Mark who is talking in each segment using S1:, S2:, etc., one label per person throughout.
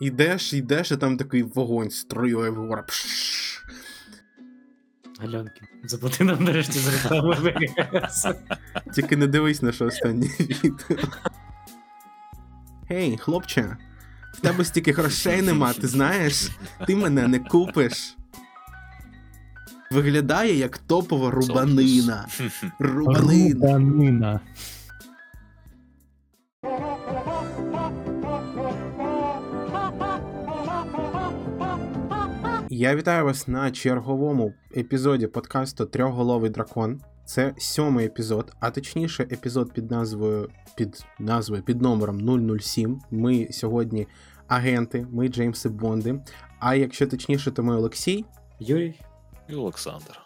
S1: Йдеш, йдеш, і там такий вогонь струює вгора. Пшш.
S2: Галянкін, заплати нам нарешті за рекламу ВГС.
S1: Тільки не дивись на що останнє відео. Гей, хлопче, в тебе стільки грошей нема, ти знаєш? Ти мене не купиш. Виглядає як топова рубанина. Рубанина.
S3: Рубанина.
S1: Я вітаю вас на черговому епізоді подкасту Трьохголовий дракон. Це сьомий епізод, а точніше, епізод під назвою під назвою під номером 007. Ми сьогодні агенти, ми Джеймси Бонди. А якщо точніше, то ми Олексій,
S2: Юрій,
S4: І Олександр.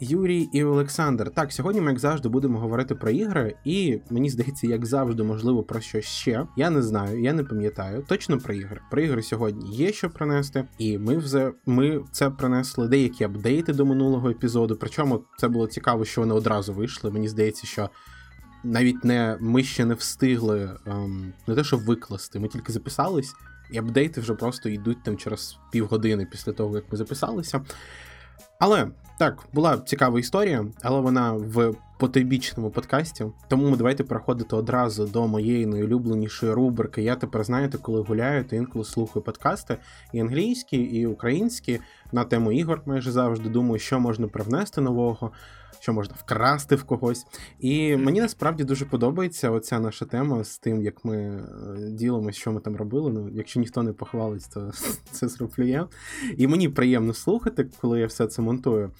S1: Юрій і Олександр. Так, сьогодні ми, як завжди, будемо говорити про ігри, і мені здається, як завжди, можливо, про щось ще. Я не знаю, я не пам'ятаю. Точно про ігри. Про ігри сьогодні є що принести, і ми вже ми це принесли деякі апдейти до минулого епізоду. Причому це було цікаво, що вони одразу вийшли. Мені здається, що. Навіть не ми ще не встигли ем, не те, що викласти, ми тільки записались, і апдейти вже просто йдуть там через півгодини після того, як ми записалися. Але так, була цікава історія, але вона в потойбічному подкасті. Тому давайте переходити одразу до моєї найулюбленішої рубрики. Я тепер знаєте, коли гуляю, то інколи слухаю подкасти і англійські, і українські на тему ігор майже завжди думаю, що можна привнести нового. Що можна вкрасти в когось. І мені насправді дуже подобається оця наша тема з тим, як ми е, ділимося, що ми там робили. Ну, якщо ніхто не похвалить, то це зроблю я. І мені приємно слухати, коли я все це монтую.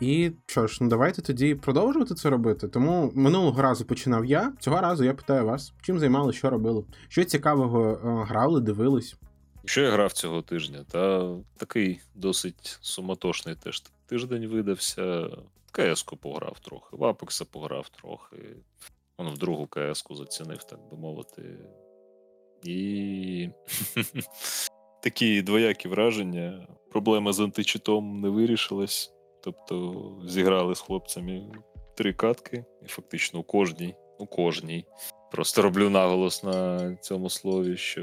S1: І що ж, ну давайте тоді продовжувати це робити. Тому минулого разу починав я. Цього разу я питаю вас, чим займали, що робили, що цікавого е, грали, дивились.
S4: Що я грав цього тижня? Та такий досить суматошний теж тиждень видався. КС-ку пограв трохи, в Апекса пограв трохи. Он в другу КС-ку зацінив, так би мовити. І такі двоякі враження. Проблема з античитом не вирішилась. Тобто зіграли з хлопцями три катки, і фактично у кожній, у кожній. Просто роблю наголос на цьому слові, що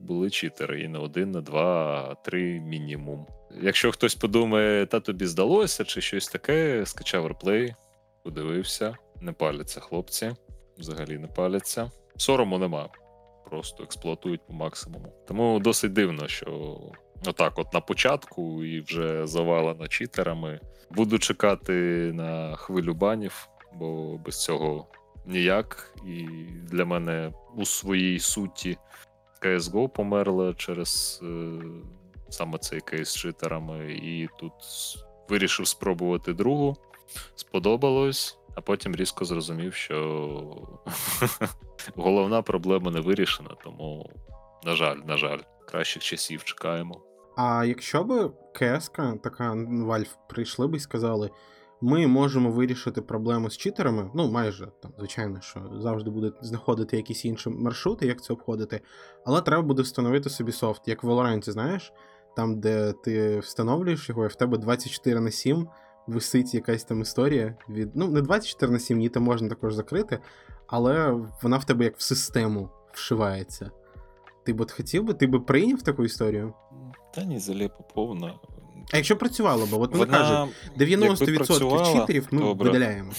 S4: були читери і не один, не два, а три мінімум. Якщо хтось подумає, та тобі здалося, чи щось таке, скачав реплей, подивився, не паляться хлопці, взагалі не паляться. Сорому нема, просто експлуатують по максимуму. Тому досить дивно, що отак, от на початку, і вже завалено читерами. Буду чекати на хвилю банів, бо без цього ніяк. І для мене у своїй суті CSGO померла через е, саме цей кейс з читерами, і тут вирішив спробувати другу. Сподобалось, а потім різко зрозумів, що головна проблема не вирішена, тому, на жаль, на жаль, кращих часів чекаємо.
S1: А якщо б КСК, така Valve, прийшли б і сказали, ми можемо вирішити проблему з читерами, ну майже там, звичайно, що завжди буде знаходити якісь інші маршрути, як це обходити, але треба буде встановити собі софт, як в Valorant, знаєш, там, де ти встановлюєш його, і в тебе 24 на 7 висить якась там історія від. Ну, не 24 на 7, її там можна також закрити, але вона в тебе як в систему вшивається. Ти б от хотів би, ти би прийняв таку історію?
S4: Та ні, заліпа повна.
S1: А якщо працювало б, от кажуть,
S4: якби
S1: 90% читерів ми
S4: добре.
S1: видаляємо.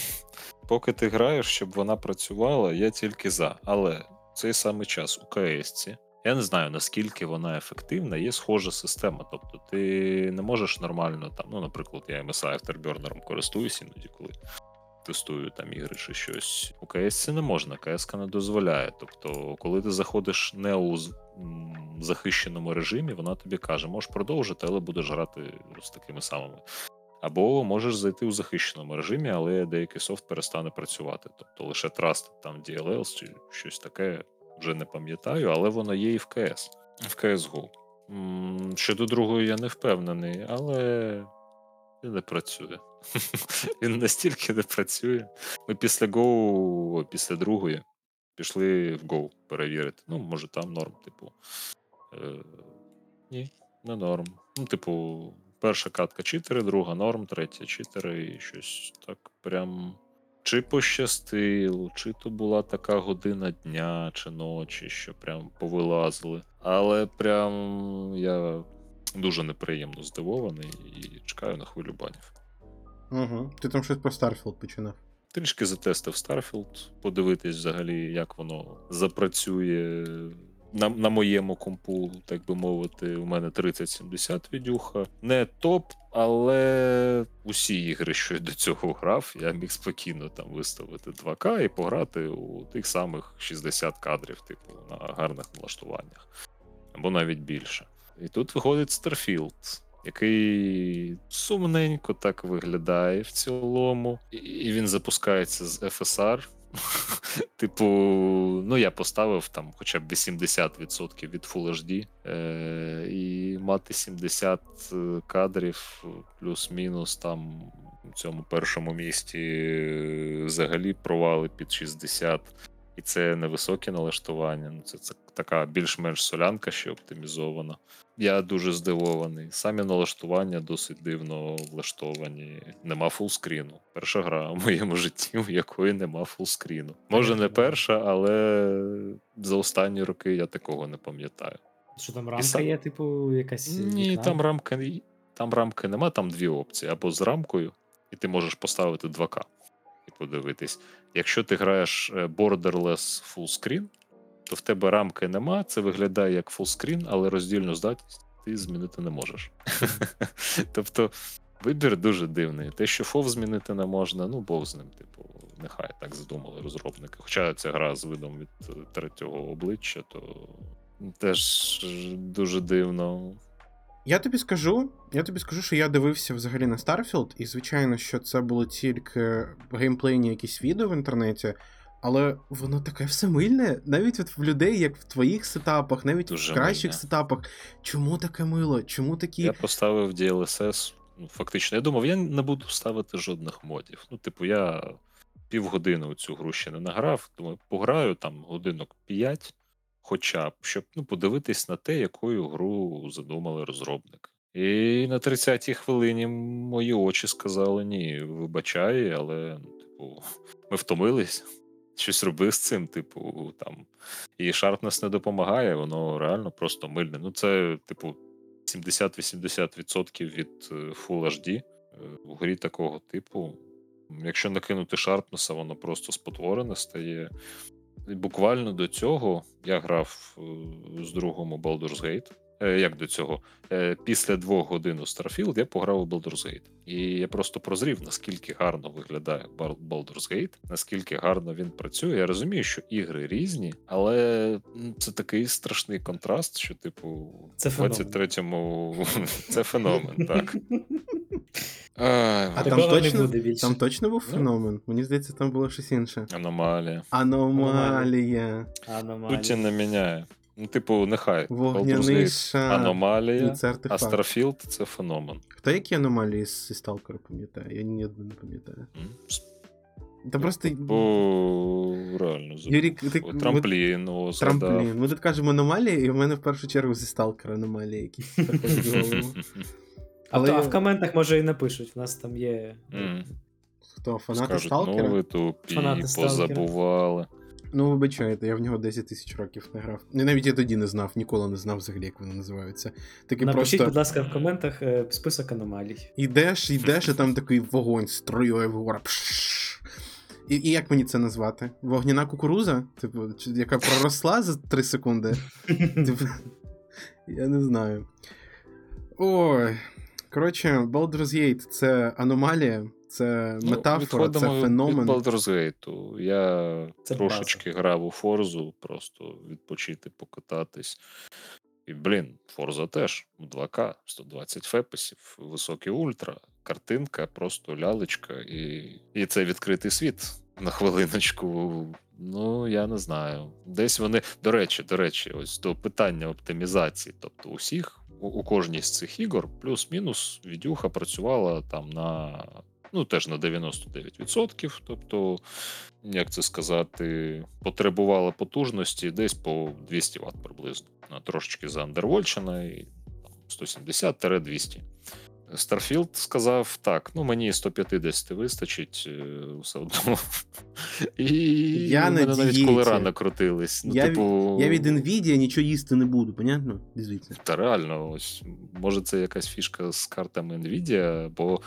S4: Поки ти граєш, щоб вона працювала, я тільки за. Але в цей самий час у КС я не знаю наскільки вона ефективна, є схожа система. Тобто ти не можеш нормально там, ну, наприклад, я MSI Afterburner користуюсь іноді, коли тестую там ігри чи щось. У КС не можна, КС не дозволяє. Тобто, коли ти заходиш не у захищеному режимі, вона тобі каже, можеш продовжити, але будеш грати з такими самими. Або можеш зайти у захищеному режимі, але деякий софт перестане працювати. Тобто лише Trusted там DLL чи щось таке, вже не пам'ятаю, але воно є і в КС, в CSGO. Щодо другої я не впевнений, але він не працює. Він настільки не працює. Ми після Go, після другої, пішли в Go перевірити. Ну, може, там норм, типу. Е, ні, не норм. Ну, типу, перша катка 4, друга норм, третя 4 і щось так прям чи пощастило, чи то була така година дня чи ночі, що прям повилазили. Але прям я дуже неприємно здивований і чекаю на хвилю банів.
S1: Угу. Ти там щось про Starfield починав.
S4: Трішки затестив Starfield, подивитись взагалі, як воно запрацює на, на моєму компу, так би мовити, у мене 3070 відюха. Не топ, але усі ігри, що я до цього грав, я міг спокійно там виставити 2К і пограти у тих самих 60 кадрів, типу, на гарних налаштуваннях, або навіть більше. І тут виходить Starfield, який сумненько так виглядає в цілому, і- він запускається з FSR. Типу, ну я поставив там хоча б 80% від Full HD, е- і мати 70 кадрів плюс-мінус там в цьому першому місті е, взагалі провали під 60. І це невисокі налаштування. Ну, це, це така більш-менш солянка ще оптимізована. Я дуже здивований. Самі налаштування досить дивно влаштовані. Нема фулскріну. Перша гра в моєму житті, у якої нема фулскріну. Може, не перша, але за останні роки я такого не пам'ятаю.
S2: Що там рамка
S4: сам-
S2: є, типу, якась.
S4: Ні,
S2: вікна?
S4: там рамки, там рамки нема, там дві опції: або з рамкою, і ти можеш поставити 2К і подивитись. Якщо ти граєш е, borderless full screen, то в тебе рамки нема, це виглядає як screen, але роздільну здатність ти змінити не можеш. тобто вибір дуже дивний. Те, що FOV змінити не можна, ну Бог з ним, типу, нехай так задумали розробники. Хоча ця гра з видом від е, третього обличчя, то теж дуже дивно.
S1: Я тобі скажу, я тобі скажу, що я дивився взагалі на Starfield, і звичайно, що це було тільки геймплейні якісь відео в інтернеті, але воно таке все мильне, навіть от в людей, як в твоїх сетапах, навіть
S4: Дуже
S1: в кращих
S4: мильне.
S1: сетапах. Чому таке мило? Чому такі.
S4: Я поставив DLSS. Ну, фактично, я думав, я не буду ставити жодних модів. Ну, типу, я півгодини у цю гру ще не награв. Думаю, пограю там годинок 5, хоча б, щоб ну, подивитись на те, якою гру задумали розробники. І на 30-й хвилині мої очі сказали: ні, вибачай, але ну, типу, ми втомились. Щось роби з цим, типу, там. І Sharpness не допомагає, воно реально просто мильне. Ну, це, типу, 70-80% від е, Full HD е, в грі такого типу. Якщо накинути Sharpness, воно просто спотворене стає. І буквально до цього я грав е, з другом у Baldur's Gate. Е, Як до цього? Е, Після двох годин у Starfield я пограв у Baldur's Gate. І я просто прозрів, наскільки гарно виглядає Baldur's Gate, наскільки гарно він працює. Я розумію, що ігри різні, але це такий страшний контраст, що, типу,
S2: Це
S4: в 23-му це феномен, так. Ай,
S1: А там точно-
S2: буде.
S1: Там точно був
S4: Ну.
S1: феномен? Мені здається, там було щось інше.
S4: Аномалія.
S1: Аномалія.
S2: Аномалії.
S4: Путін не міняє. Ну, типу, нехай.
S1: Вогняний шар.
S4: аномалія,
S1: І це
S4: феномен.
S1: Хто які аномалії зі Сталкера пам'ятає? Я ні одну не пам'ятаю. Та просто.
S4: О, реально забув.
S1: Юрік, ти-
S4: Трамплін, о, згадав.
S1: Трамплін. Ми тут кажемо аномалії, і в мене в першу чергу зі Сталкера аномалії якісь приходять в голову.
S2: А,
S1: Але
S2: то, а в коментах може і напишуть. У нас там є.
S1: Хто, фанати
S4: Скажуть,
S1: Сталкера?
S4: ну ви тупі,
S2: Фанати Сталкера.
S4: позабували.
S1: Ну, вибачайте, я в нього 10 тисяч років не грав. Навіть я тоді не знав, ніколи не знав взагалі, як вони називаються. Такий
S2: Напишіть,
S1: просто
S2: будь ласка, в коментах е, список аномалій.
S1: йдеш, йдеш, і там такий вогонь струює вгора. Пшш. І, і як мені це назвати? Вогняна кукуруза? Типу, яка проросла за 3 секунди? Типу, я не знаю. Ой. Коротше, Baldur's Gate — це аномалія, це
S4: Ну,
S1: метафора, це феномен.
S4: Від Gate. Я
S2: Це
S4: трошечки грав у Форзу, просто відпочити, покататись. І, блін, Форза теж 2К, 120 фепесів, високий ультра, картинка, просто лялечка, і, і це відкритий світ на хвилиночку. Ну, я не знаю. Десь вони. До речі, до речі, ось до питання оптимізації. Тобто, усіх, у кожній з цих ігор, плюс-мінус, відюха працювала там на. Ну, теж на 99%. Тобто, як це сказати, потребувала потужності десь по 200 Вт приблизно. Трошечки заандервольчена і 170-200. Starfield сказав: так, ну мені 150 вистачить е, все одно. І
S1: Я
S4: у
S1: на
S4: мене навіть колера накрутились. Ну,
S1: Я,
S4: типу,
S1: я від Nvidia нічого їсти не буду, понятно? Дивіться.
S4: Та реально, ось може це якась фішка з картами Nvidia, бо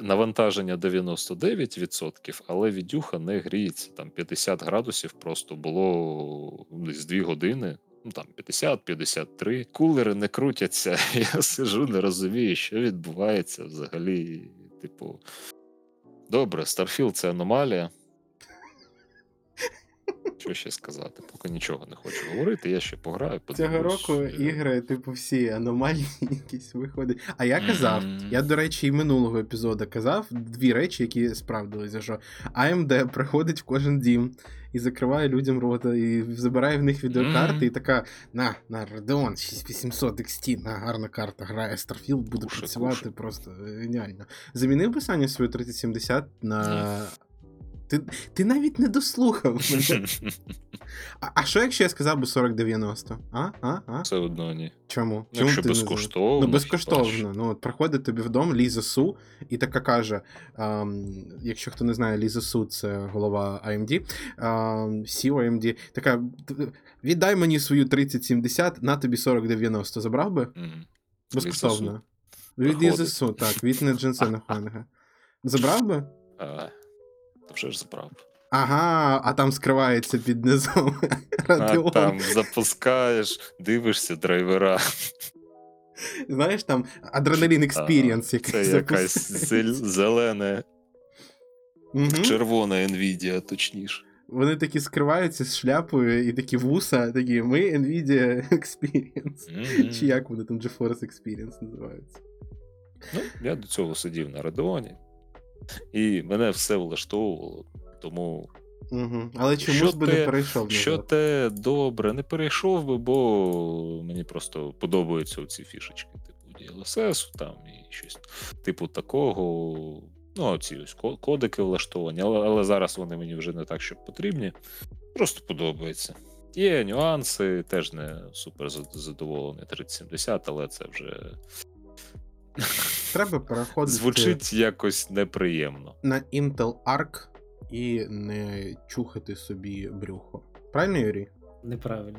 S4: навантаження 99%, але відюха не гріється. Там 50 градусів просто було десь 2 години. Ну там 50-53. Кулери не крутяться. Я сижу, не розумію, що відбувається взагалі. Типу, добре, Starfield це аномалія. Що ще сказати? Поки нічого не хочу говорити, я ще пограю.
S1: Цього року ігри, типу, всі аномальні якісь виходять. А я казав,
S4: Мгм.
S1: я, до речі, і минулого епізоду казав дві речі, які справдилися, що AMD приходить в кожен дім і закриває людям рота, і забирає в них відеокарти,
S4: Мгм.
S1: і така: на, на Radeon 6800 XT, на гарна карта, грає Starfield, буде
S4: Куше,
S1: працювати
S4: куше.
S1: просто геніально. Замінив би Саня свою 3070 на. Ти, ти навіть не дослухав мене. А, а що якщо я сказав би 4090? А? А? А?
S4: Все одно ні.
S1: Чому?
S4: Ну,
S1: Чому
S4: якщо
S1: ти не
S4: безкоштовно.
S1: Ну, безкоштовно. Ну, от приходить тобі вдома Ліза Су, і така каже: ем, якщо хто не знає, Ліза Су це голова AMD, ем, CEO AMD, така: віддай мені свою 3070, на тобі 4090. Забрав би?
S4: Мгм.
S1: Безкоштовно. Від
S4: Приходить.
S1: Су, так, від не Дженсена Хуанга. Забрав би?
S4: Та вже ж забрав.
S1: Ага, а там скривається під низом
S4: А там запускаєш, дивишся драйвера.
S1: Знаєш, там Adrenalin Experience
S4: Це якась зелена, червона Nvidia, точніше.
S1: Вони такі скриваються з шляпою і такі вуса, такі ми Nvidia Experience.
S4: Мгм.
S1: Чи як вони там GeForce Experience називаються?
S4: Ну, я до цього сидів на Radeon, і мене все влаштовувало. Тому
S1: Угу. Але
S4: Що
S1: чомусь би
S4: те-
S1: не перейшов
S4: що
S1: назад.
S4: те добре, не перейшов би, бо мені просто подобаються ці фішечки, типу DLSS там і щось типу такого. Ну, ці ось кодики влаштовані, але, але зараз вони мені вже не так, щоб потрібні. Просто подобається. Є нюанси, теж не супер задоволений 3070, але це вже
S1: Треба переходити
S4: звучить якось неприємно.
S1: на Intel Arc і не чухати собі брюхо. Правильно, Юрій?
S2: Неправильно.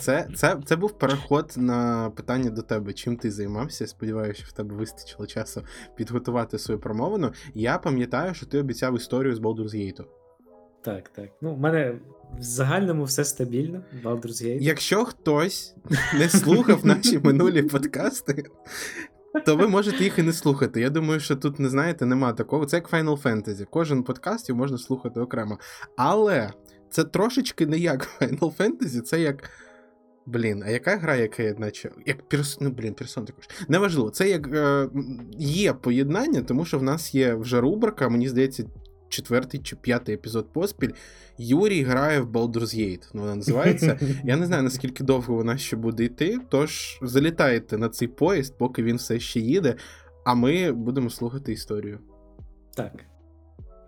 S1: Це, це, це був переход на питання до тебе, чим ти займався. Сподіваюся, що в тебе вистачило часу підготувати свою промовину. Я пам'ятаю, що ти обіцяв історію з Baldur's Gate.
S2: Так, так. Ну, в мене в загальному все стабільно. Baldur's Gate.
S1: Якщо хтось не слухав наші минулі подкасти, то ви можете їх і не слухати. Я думаю, що тут не знаєте, нема такого. Це як Final Fantasy. Кожен подкаст його можна слухати окремо. Але це трошечки не як Final Fantasy, це як. Блін, а яка гра, яка я наче. Як перс... Ну, блін, персон також. Неважливо, це як е, є поєднання, тому що в нас є вже рубрика, мені здається, четвертий чи п'ятий епізод поспіль. Юрій грає в Baldur's Gate. Ну, вона називається. Я не знаю, наскільки довго вона ще буде йти, тож залітайте на цей поїзд, поки він все ще їде, а ми будемо слухати історію.
S2: Так.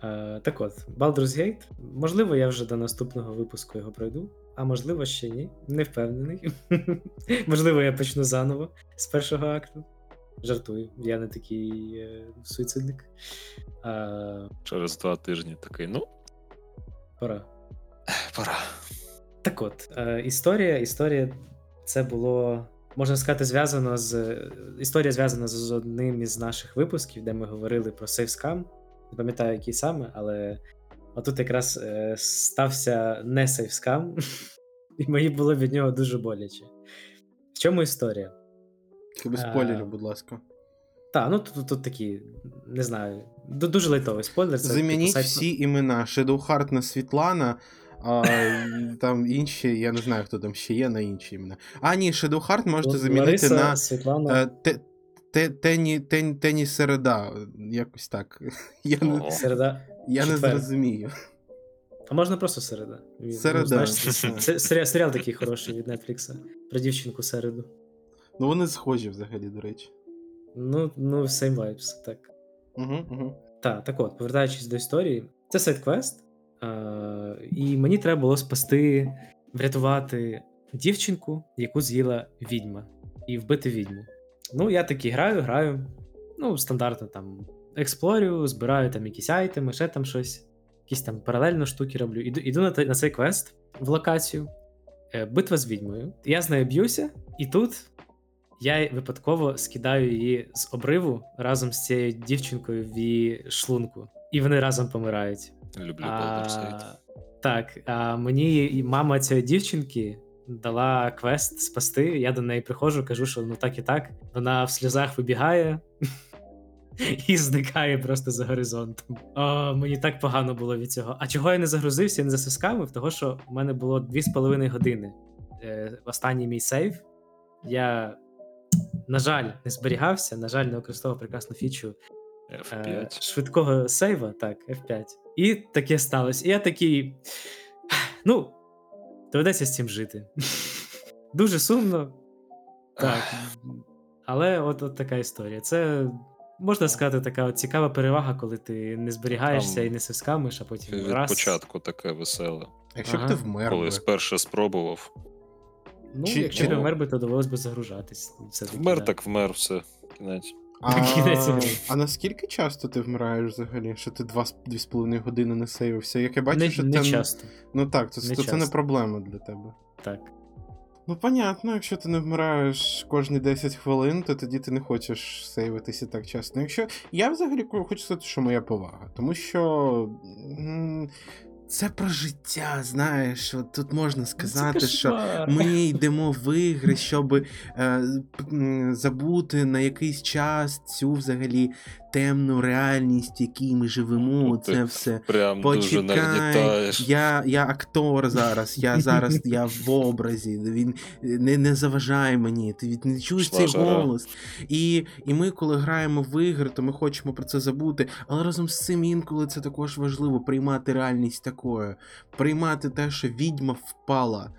S2: Е, так от, Baldur's Gate. Можливо, я вже до наступного випуску його пройду, а можливо, ще ні. Не впевнений. можливо, я почну заново з першого акту. Жартую, я не такий е, суїцидник. Е,
S4: Через два тижні такий, ну,
S2: пора.
S4: пора.
S2: Так от, е, історія, історія це було, можна сказати, зв'язано з. Історія зв'язана з одним із наших випусків, де ми говорили про сейфскам. Не пам'ятаю, який саме, але отут якраз е, стався не сейфскам, і мені було від нього дуже боляче. В чому історія?
S1: Тільки без спойлерів, будь ласка.
S2: Так, ну тут, тут, такі, не знаю, дуже лайтовий спойлер. Це,
S1: Замініть
S2: типу, сайт-
S1: всі імена. Shadowheart на Світлана, а там інші, я не знаю, хто там ще є на інші імена. А, ні, Shadowheart можете замінити
S2: Лариса,
S1: на
S2: Світлана.
S1: е, те- те- Тені, Тені, Тені Середа. Якось так. Я не,
S2: Середа.
S1: я не зрозумію.
S2: А можна просто середа. Він,
S1: Середа.
S2: знаєш, це- серіал, серіал такий хороший від Netflix. Про дівчинку середу.
S1: Ну вони схожі взагалі, до речі.
S2: Ну, ну, same vibes, так.
S1: Угу, угу.
S2: Так, так от, повертаючись до історії, це сайт-квест, е- і мені треба було спасти, врятувати дівчинку, яку з'їла відьма, і вбити відьму. Ну, я такий граю, граю. Ну, стандартно там експлорю, збираю там якісь айтеми, ще там щось, якісь там паралельно штуки роблю. Іду, іду на, на цей квест в локацію. Е, Битва з відьмою. Я з нею б'юся, і тут я випадково скидаю її з обриву разом з цією дівчинкою в її шлунку. І вони разом помирають.
S4: Люблю
S2: А, так, а мені мама цієї дівчинки дала квест спасти. Я до неї приходжу, кажу, що ну так і так. Вона в сльозах вибігає і зникає просто за горизонтом. О, мені так погано було від цього. А чого я не загрузився і не засискав? Того, що в мене було 2,5 години. Е, останній мій сейв. Я, на жаль, не зберігався, на жаль, не використовував прекрасну фічу е,
S4: F5.
S2: швидкого сейва, так, F5. І таке сталося. І я такий. Ну, доведеться з цим жити. Дуже сумно. Так. Але от, от така історія. Це можна сказати, така от цікава перевага, коли ти не зберігаєшся
S4: Там
S2: і не сискамиш, а потім
S4: Від
S2: раз.
S4: початку таке веселе.
S1: Якщо б
S2: Ага.
S1: ти вмер.
S4: Коли
S1: би.
S4: спершу спробував.
S2: Ну,
S1: Чи-
S2: якщо
S1: чи-
S2: не вмер би, то довелось би загружатись. Все-таки,
S4: Вмер так вмер, все. Кінець.
S1: А,
S2: Кінець гри.
S1: а наскільки часто ти вмираєш взагалі? Що ти два з дві з половиною години не сейвився? Як я бачу,
S2: Не,
S1: що
S2: не
S1: це
S2: часто.
S1: ну так, то,
S2: Не
S1: то це не
S2: часто.
S1: проблема для тебе.
S2: Так.
S1: Ну, понятно, якщо ти не вмираєш кожні 10 хвилин, то тоді ти не хочеш сейвитися так часто. Якщо я взагалі хочу сказати, що моя повага, тому що. м, Це про життя, знаєш, от тут можна сказати, що ми йдемо в ігри, щоб е, забути на якийсь час цю взагалі темну реальність, в якій ми живемо.
S4: Ну, ти
S1: Це все.
S4: Прям дуже
S1: Почекай,
S4: нагнітаєш.
S1: я, я актор зараз, я зараз я в образі. Він не, не заважає мені. Ти від- не чуєш цей
S4: жара.
S1: голос. І, і ми, коли граємо в ігри, то ми хочемо про це забути. Але разом з цим інколи це також важливо приймати реальність такою, приймати те, що відьма впала.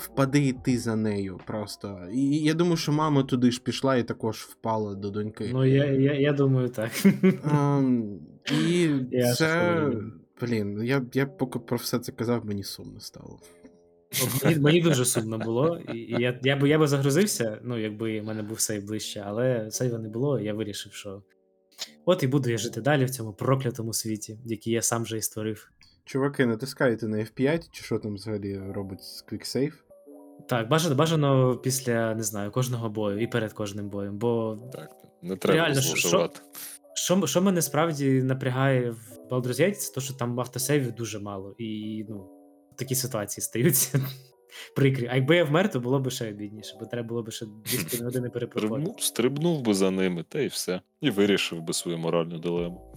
S1: Впади і ти за нею просто. І я думаю, що мама туди ж пішла і також впала до доньки.
S2: Ну, я, я, я думаю, так.
S1: Ем, і
S2: Я
S1: це. Блін, я, я поки про все це казав, мені сумно стало.
S2: Мені, мені дуже сумно було. І я, я, би, я би загрузився, ну, якби в мене був сейв ближче, але сейва не було, і я вирішив, що от і буду я жити далі в цьому проклятому світі, який я сам же і створив.
S1: Чуваки, натискайте на F5, чи що там взагалі робить з QuickSave.
S2: Так, бажано, бажано після, не знаю, кожного бою і перед кожним боєм. Бо
S4: Так, не треба
S2: Реально, що- що, що мене справді напрягає в Baldur's Gate, це те, що там автосейвів дуже мало. І ну, такі ситуації стаються. Прикрі. А якби я вмер, то було б ще обідніше, бо треба було б ще 2,5 години перепроходити.
S4: Стрибнув, би за ними, та й все. І вирішив би свою моральну дилему.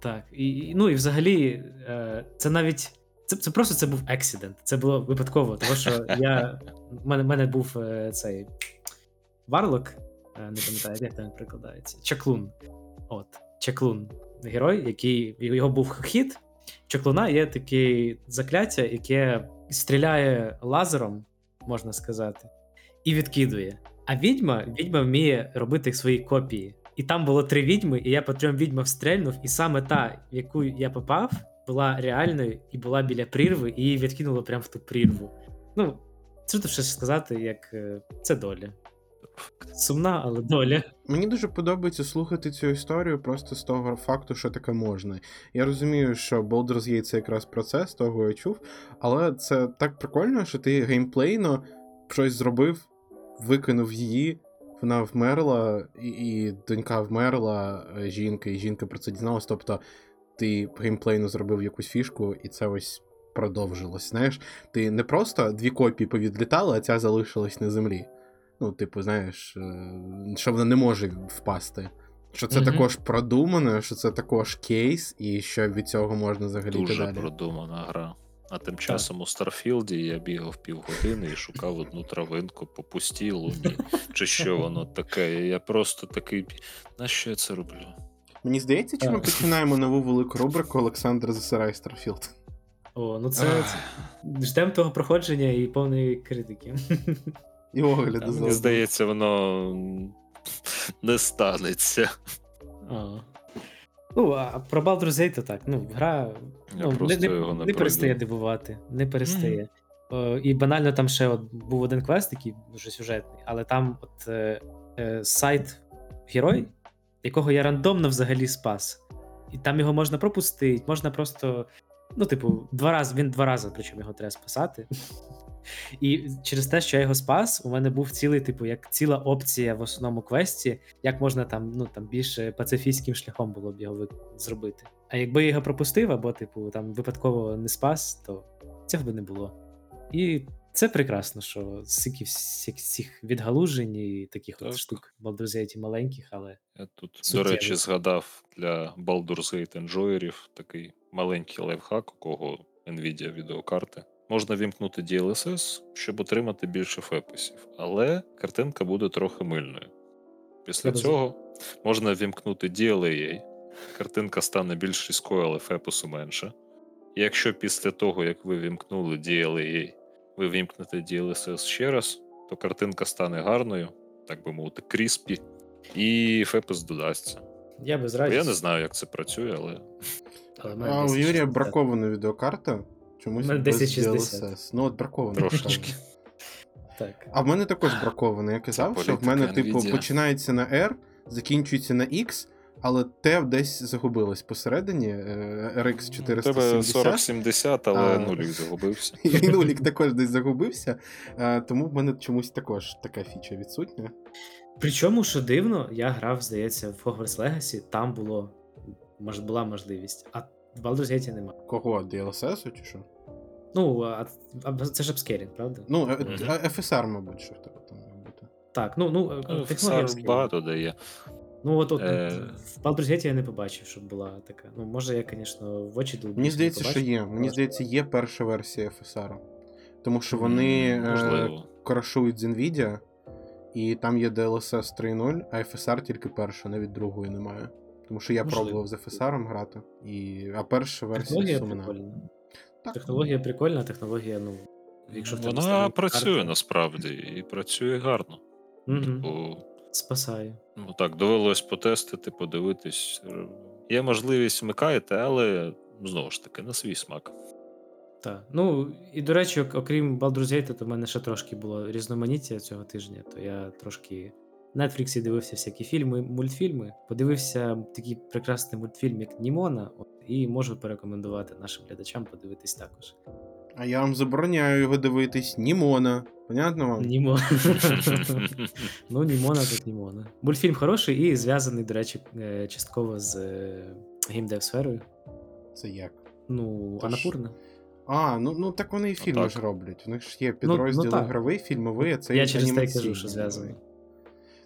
S2: Так, і, і- ну і взагалі, е, це навіть. Це, це просто це був ексідент. Це було випадково, тому що я. в мене, мене був е, цей Варлок, е, не пам'ятаю, як там прикладається. Чаклун. От, Чаклун. Герой, який його був хід. Чаклуна є таке закляття, яке стріляє лазером, можна сказати, і відкидує. А відьма, відьма вміє робити свої копії. І там було три відьми, і я по трьом відьмам стрельнув, і саме та, в яку я попав, була реальною і була біля прірви, і її відкинуло прямо в ту прірву. Ну, що тут ще сказати, як е, це доля. Сумна, але доля.
S1: Мені дуже подобається слухати цю історію просто з того факту, що таке можна. Я розумію, що Baldur's Gate це якраз процес, того я чув, але це так прикольно, що ти геймплейно щось зробив, викинув її, вона вмерла, і, і донька вмерла, е, жінка, і жінка про це дізналась. Тобто ти геймплейно зробив якусь фішку, і це ось продовжилось. Знаєш, ти не просто дві копії повідлітали, а ця залишилась на землі. Ну, типу, знаєш, е, що вона не може впасти. Що це
S2: Мгм.
S1: також продумано, що це також кейс, і що від цього можна взагалі
S4: Дуже
S1: далі.
S4: продумана гра. А тим часом у Старфілді я бігав півгодини і шукав одну травинку по пустій луні. Чи що воно таке? Я просто такий. На що я це роблю?
S1: Мені здається, чи ми починаємо нову велику рубрику Олександр засирає Starfield.
S2: О, ну це, це ждемо того проходження і повної критики.
S1: І огляду
S4: Мені здається, воно не станеться.
S2: А. Ну, а про Baldur's Gate то так. Ну, гра
S4: Я
S2: ну, не, не,
S4: його не
S2: не перестає дивувати. Не перестає. О, і банально там ще от був один квест, який дуже сюжетний, але там от е, е, сайт герой, якого я рандомно взагалі спас. І там його можна пропустити, можна просто. Ну, типу, два рази, він два рази, причому його треба спасати. І через те, що я його спас, у мене був цілий, типу, як ціла опція в основному квесті, як можна там, ну там більше пацифістським шляхом було б його зробити. А якби я його пропустив, або, типу, там випадково не спас, то цього би не було. І це прекрасно, що стільки всіх всіх відгалужень і таких
S4: Так.
S2: от штук Gate маленьких, але
S4: Я тут,
S2: Суттєво.
S4: до речі, згадав для Baldur's Gate enjoyerів такий маленький лайфхак, у кого Nvidia відеокарти. Можна вімкнути DLSS, щоб отримати більше феписів, але картинка буде трохи мильною. Після
S2: Треба
S4: цього можна вімкнути DLAA, картинка стане більш різкою, але фепусу менше. І якщо після того, як ви вімкнули DLAA, ви вімкнете DLSS ще раз, то картинка стане гарною, так би мовити, кріспі, і фепус додасться.
S2: я без.
S4: Я не знаю, як це працює, але
S2: Але в мене
S1: А у
S2: 1060.
S1: Юрія бракована відеокарта. Чомусь
S2: У мене
S1: без
S2: 1060.
S1: DLSS. Ну, от бракована.
S4: трошечки.
S2: Так.
S1: А в мене також браковано. Я казав,
S4: Це
S1: що в мене,
S4: політика
S1: типу,
S4: Nvidia.
S1: починається на R, закінчується на X, але Т десь загубилось посередині. е, RX
S4: у тебе
S1: 470.
S4: 4070, але
S1: А.
S4: нулік загубився.
S1: І нулік також десь загубився. е, Тому в мене чомусь також така фіча відсутня.
S2: Причому, що дивно, я грав, здається, в Hogwarts Legacy, там було мож, була можливість, а в Baldur's Gate нема.
S1: Кого? DLSS чи що?
S2: Ну, а, а це ж апскерінг, правда?
S1: Ну, е,
S4: Мгм.
S1: е, FSR, мабуть, що в тебе там має бути.
S2: Так, ну, ну,
S4: Ну,
S2: апскерінг.
S4: багато дає.
S2: Ну, от, от
S4: Е.
S2: в Baldur's Gate я не побачив, щоб була така. Ну, може, я, звісно, в очі долбився,
S1: Мені
S2: не
S1: здається, що є. Мені здається, є перша версія FSR. Тому що вони е, крашують з Nvidia, і там є DLSS 3.0, а FSR тільки перша, навіть другої немає. Тому що я
S2: Можливо.
S1: пробував з FSR грати, і... а перша версія
S2: Технологія
S1: сумна.
S2: прикольна.
S1: Так.
S2: Технологія прикольна, технологія, ну. Якщо
S4: Вона працює
S2: карта-
S4: насправді і працює гарно.
S2: Мгм.
S4: Бо
S2: Спасає.
S4: ну, так, довелось потестити, подивитись. Є можливість вмикаєте, але знову ж таки на свій смак.
S2: Так. Ну, і до речі, окрім Baldur's Gate, то в мене ще трошки було різноманіття цього тижня, то я трошки Netflix дивився всякі фільми, мультфільми. Подивився такий прекрасний мультфільм, як Німона, і можу порекомендувати нашим глядачам подивитись також.
S1: А я вам забороняю його дивитись. Німона. Понятно вам?
S2: Німо. ну, Німона тут Німона. Мультфільм хороший і зв'язаний, до речі, е, частково з е, геймдев-сферою.
S1: Це як?
S2: Ну,
S1: Тож-
S2: Анапурна.
S1: А, ну, ну так вони і фільми ж роблять. У них ж є
S2: Ну, ну
S1: підрозділ ігровий, фільмовий, а це
S2: Я через те кажу, що зв'язано.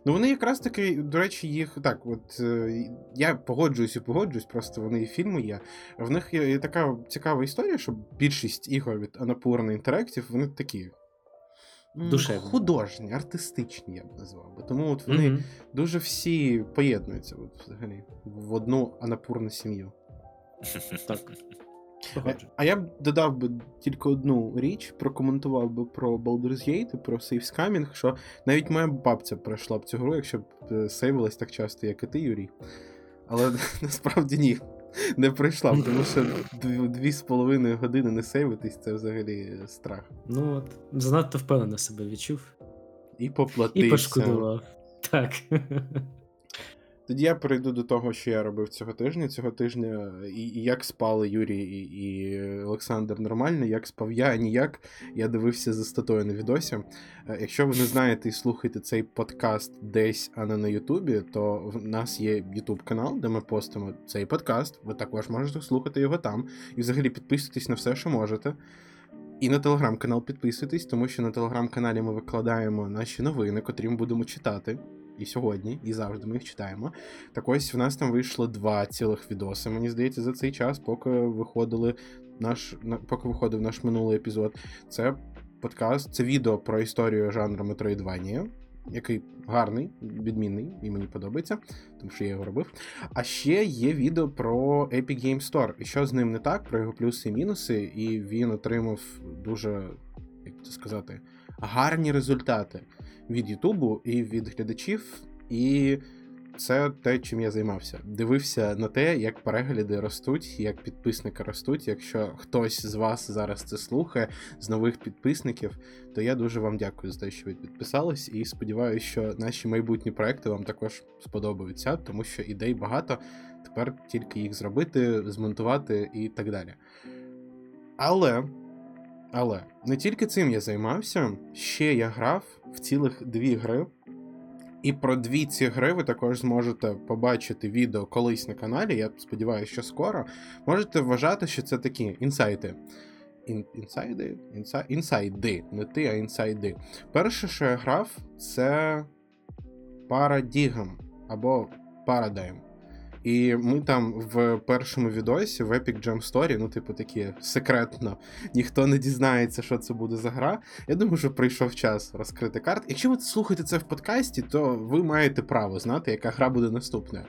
S1: Ну, вони якраз таки, до речі, їх так, от е, я погоджуюсь і погоджуюсь, просто вони і фільми є. В них є, є така цікава історія, що більшість ігор від Annapurna Interactive, вони такі.
S2: Душевні.
S1: Художні, артистичні, я б назвав би. Тому от вони
S2: Мгм.
S1: дуже всі поєднуються от, взагалі в одну Анапурну сім'ю.
S2: Так.
S1: А, я б додав би тільки одну річ, прокоментував би про Baldur's Gate про Scamming, що навіть моя бабця пройшла б цю гру, якщо б е, сейвилась так часто, як і ти, Юрій. Але насправді ні. Не пройшла, б, тому що дві з половиною години не сейвитись це взагалі страх.
S2: Ну от, занадто впевнено себе відчув
S1: І поплатився.
S2: і пошкодував. Так.
S1: Тоді я перейду до того, що я робив цього тижня. Цього тижня і, і як спали Юрій і, і Олександр нормально, як спав я, ніяк. Я дивився за статою на відосі. Е, Якщо ви не знаєте і слухаєте цей подкаст десь, а не на Ютубі, то в нас є Ютуб канал, де ми постимо цей подкаст. Ви також можете слухати його там. І взагалі підписуйтесь на все, що можете. І на телеграм-канал підписуйтесь, тому що на телеграм-каналі ми викладаємо наші новини, котрі ми будемо читати. І сьогодні, і завжди ми їх читаємо. Так ось в нас там вийшло два цілих відоси. Мені здається, за цей час, поки виходили наш на- поки виходив наш минулий епізод. Це подкаст, це відео про історію жанру Metroidvania, який гарний, відмінний, і мені подобається, тому що я його робив. А ще є відео про Epic Game Store. І що з ним не так, про його плюси і мінуси, і він отримав дуже, як це сказати, гарні результати від Ютубу і від глядачів. І це те, чим я займався. Дивився на те, як перегляди ростуть, як підписники ростуть. Якщо хтось з вас зараз це слухає, з нових підписників, то я дуже вам дякую за те, що ви підписались, і сподіваюся, що наші майбутні проекти вам також сподобаються, тому що ідей багато. Тепер тільки їх зробити, змонтувати і так далі. Але. Але не тільки цим я займався, ще я грав в цілих дві гри. І про дві ці гри ви також зможете побачити відео колись на каналі. Я сподіваюся, що скоро. Можете вважати, що це такі інсайти. Ін, інсайди? Інса, інсайди, не ти, а інсайди. Перше, що я грав, це Paradigm або Paradigm. І ми там в першому відосі в Epic Jam Story, ну, типу, такі секретно, ніхто не дізнається, що це буде за гра. Я думаю, що прийшов час розкрити карт. Якщо ви слухаєте це в подкасті, то ви маєте право знати, яка гра буде наступною.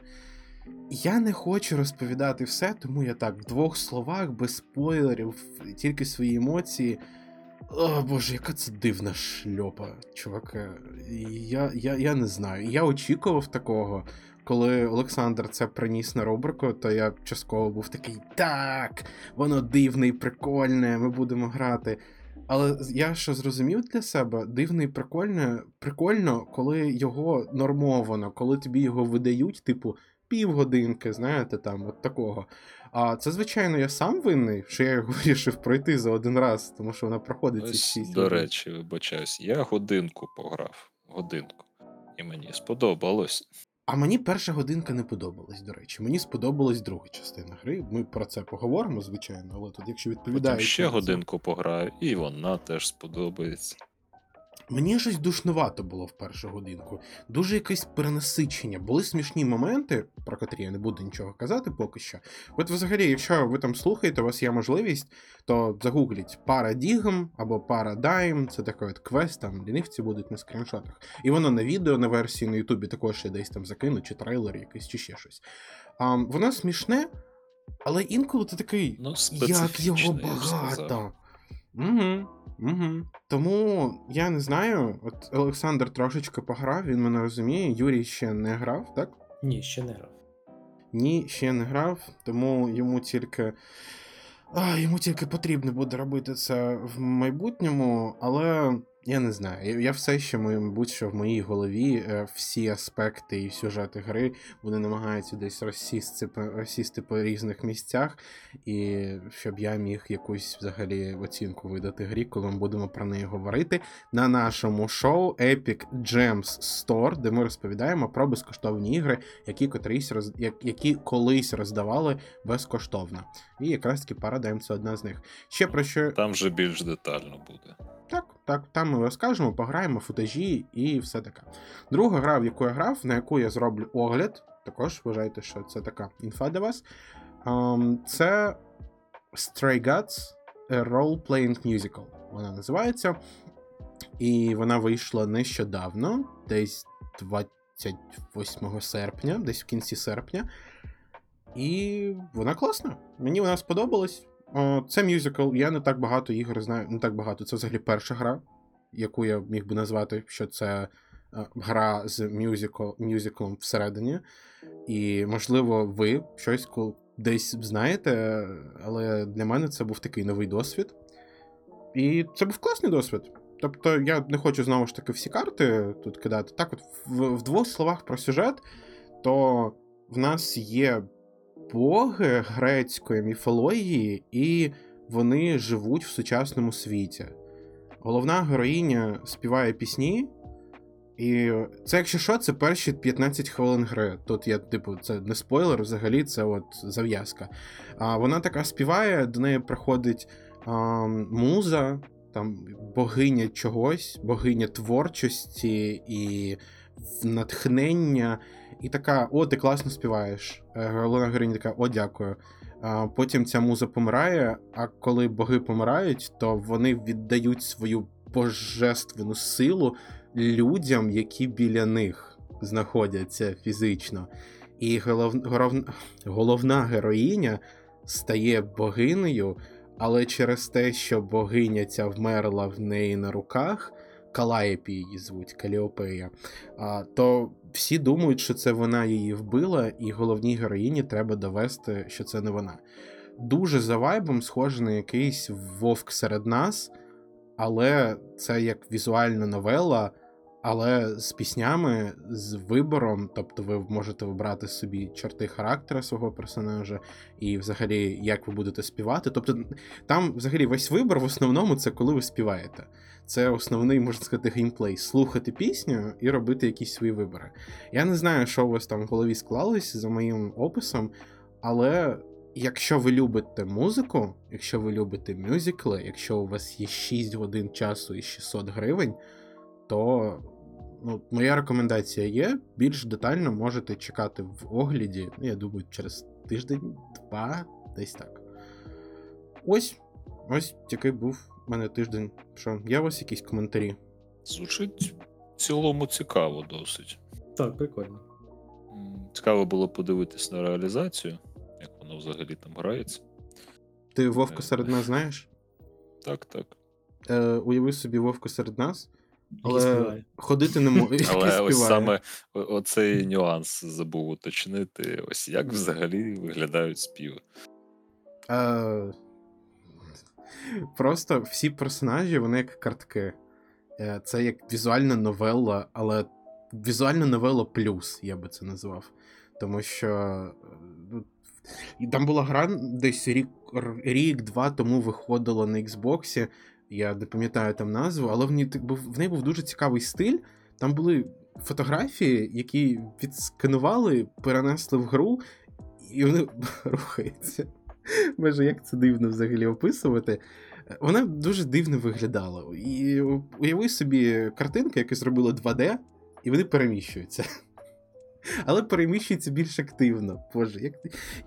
S1: Я не хочу розповідати все, тому я так в двох словах, без спойлерів, тільки свої емоції. О, Боже, яка це дивна шльопа, чувака. Я, я, я не знаю. Я очікував такого. Коли Олександр це приніс на рубрику, то я частково був такий: так, воно дивне і прикольне, ми будемо грати. Але я що зрозумів для себе, дивне і прикольне, прикольно, коли його нормовано, коли тобі його видають, типу, півгодинки, знаєте, там, от такого. А це, звичайно, я сам винний, що я його вирішив пройти за один раз, тому що вона проходить ці
S4: Ось,
S1: 6
S4: до речі, вибачаюсь, я годинку пограв. Годинку. І мені сподобалось.
S1: А мені перша годинка не подобалась, до речі. Мені сподобалась друга частина гри. Ми про це поговоримо, звичайно, але тут, якщо відповідає.
S4: Потім ще годинку пограю, і вона теж сподобається.
S1: Мені щось душнувато було в першу годинку. Дуже якесь перенасичення. Були смішні моменти, про котрі я не буду нічого казати поки що. От взагалі, якщо ви там слухаєте, у вас є можливість, то загугліть Paradigm або Paradigm, це такий от квест, там лінивці будуть на скріншотах. І воно на відео, на версії на Ютубі також я десь там закину, чи трейлер якийсь, чи ще щось. А, воно смішне, але інколи ти такий.
S4: Ну,
S1: Як його багато. Угу, угу. Тому я не знаю. От Олександр трошечки пограв, він мене розуміє. Юрій ще не грав, так?
S2: Ні, ще не грав.
S1: Ні, ще не грав, тому йому тільки. А, йому тільки потрібно буде робити це в майбутньому, але я не знаю. Я, все ще, мабуть, що в моїй голові е, всі аспекти і сюжети гри вони намагаються десь розсісти, розсісти по різних місцях, і щоб я міг якусь взагалі оцінку видати грі, коли ми будемо про неї говорити на нашому шоу Epic Gems Store, де ми розповідаємо про безкоштовні ігри, які котрись роз... як- які колись роздавали безкоштовно. І якраз таки Paradigm це одна з них. Ще про що
S4: Там вже більш детально буде.
S1: Так, там ми розкажемо, пограємо, футажі і все таке. Друга гра, в яку я грав, на яку я зроблю огляд, також вважайте, що це така інфа для вас. ем, це Stray Guts A Role-Playing Musical. Вона називається. І вона вийшла нещодавно, десь 28 серпня, десь в кінці серпня. І вона класна. Мені вона сподобалась. Це мюзикл. Я не так багато ігор знаю. Не так багато. Це взагалі перша гра, яку я міг би назвати, що це е, гра з мюзикл, мюзиклом всередині. І, можливо, ви щось десь знаєте, але для мене це був такий новий досвід. І це був класний досвід. Тобто, я не хочу знову ж таки всі карти тут кидати. Так, от в, в двох словах про сюжет, то в нас є боги грецької міфології, і вони живуть в сучасному світі. Головна героїня співає пісні, і це, якщо що, це перші 15 хвилин гри. Тут я, типу, це не спойлер, взагалі, це от зав'язка. А вона така співає, до неї приходить а, муза, там богиня чогось, богиня творчості і натхнення. І така: о, ти класно співаєш. Е, Головна героїня така, о, дякую. Потім ця муза помирає, а коли боги помирають, то вони віддають свою божественну силу людям, які біля них знаходяться фізично. І голов... горов- головна героїня стає богинею, але через те, що богиня ця вмерла в неї на руках, Калаєпі її звуть, Каліопея, то всі думають, що це вона її вбила, і головній героїні треба довести, що це не вона. Дуже за вайбом схоже на якийсь вовк серед нас, але це як візуальна новела, але з піснями, з вибором, тобто ви можете вибрати собі черти характера свого персонажа і взагалі як ви будете співати. Тобто там взагалі весь вибор в основному це коли ви співаєте. Це основний, можна сказати, геймплей слухати пісню і робити якісь свої вибори. Я не знаю, що у вас там в голові склалось за моїм описом, але якщо ви любите музику, якщо ви любите мюзикли, якщо у вас є 6 годин часу і 600 гривень, то ну, моя рекомендація є. Більш детально можете чекати в огляді. ну, Я думаю, через тиждень-два, десь так. Ось, ось який був у мене тиждень. Що, є у вас якісь коментарі?
S4: Звучить в цілому цікаво досить.
S2: Так, прикольно.
S4: Цікаво було подивитись на реалізацію, як воно взагалі там грається.
S1: Ти Вовку серед нас знаєш?
S4: Так, так.
S1: Е, уяви собі Вовку серед нас, але ходити не може.
S4: Але ось саме оцей нюанс забув уточнити. Ось як взагалі виглядають співи.
S1: Е, Просто всі персонажі, вони як картки. Е, Це як візуальна новела, але візуальна новела плюс, я би це назвав. Тому що. е, ну, і Там була гра десь рік, рік-два тому виходила на Xbox. Я не пам'ятаю там назву, але в ній був- в неї був дуже цікавий стиль. Там були фотографії, які відсканували, перенесли в гру, і вони рухаються. Боже, як це дивно взагалі описувати. Вона дуже дивно виглядала. І уяви собі картинки, які зробили 2D, і вони переміщуються. Але переміщуються більш активно. Боже, як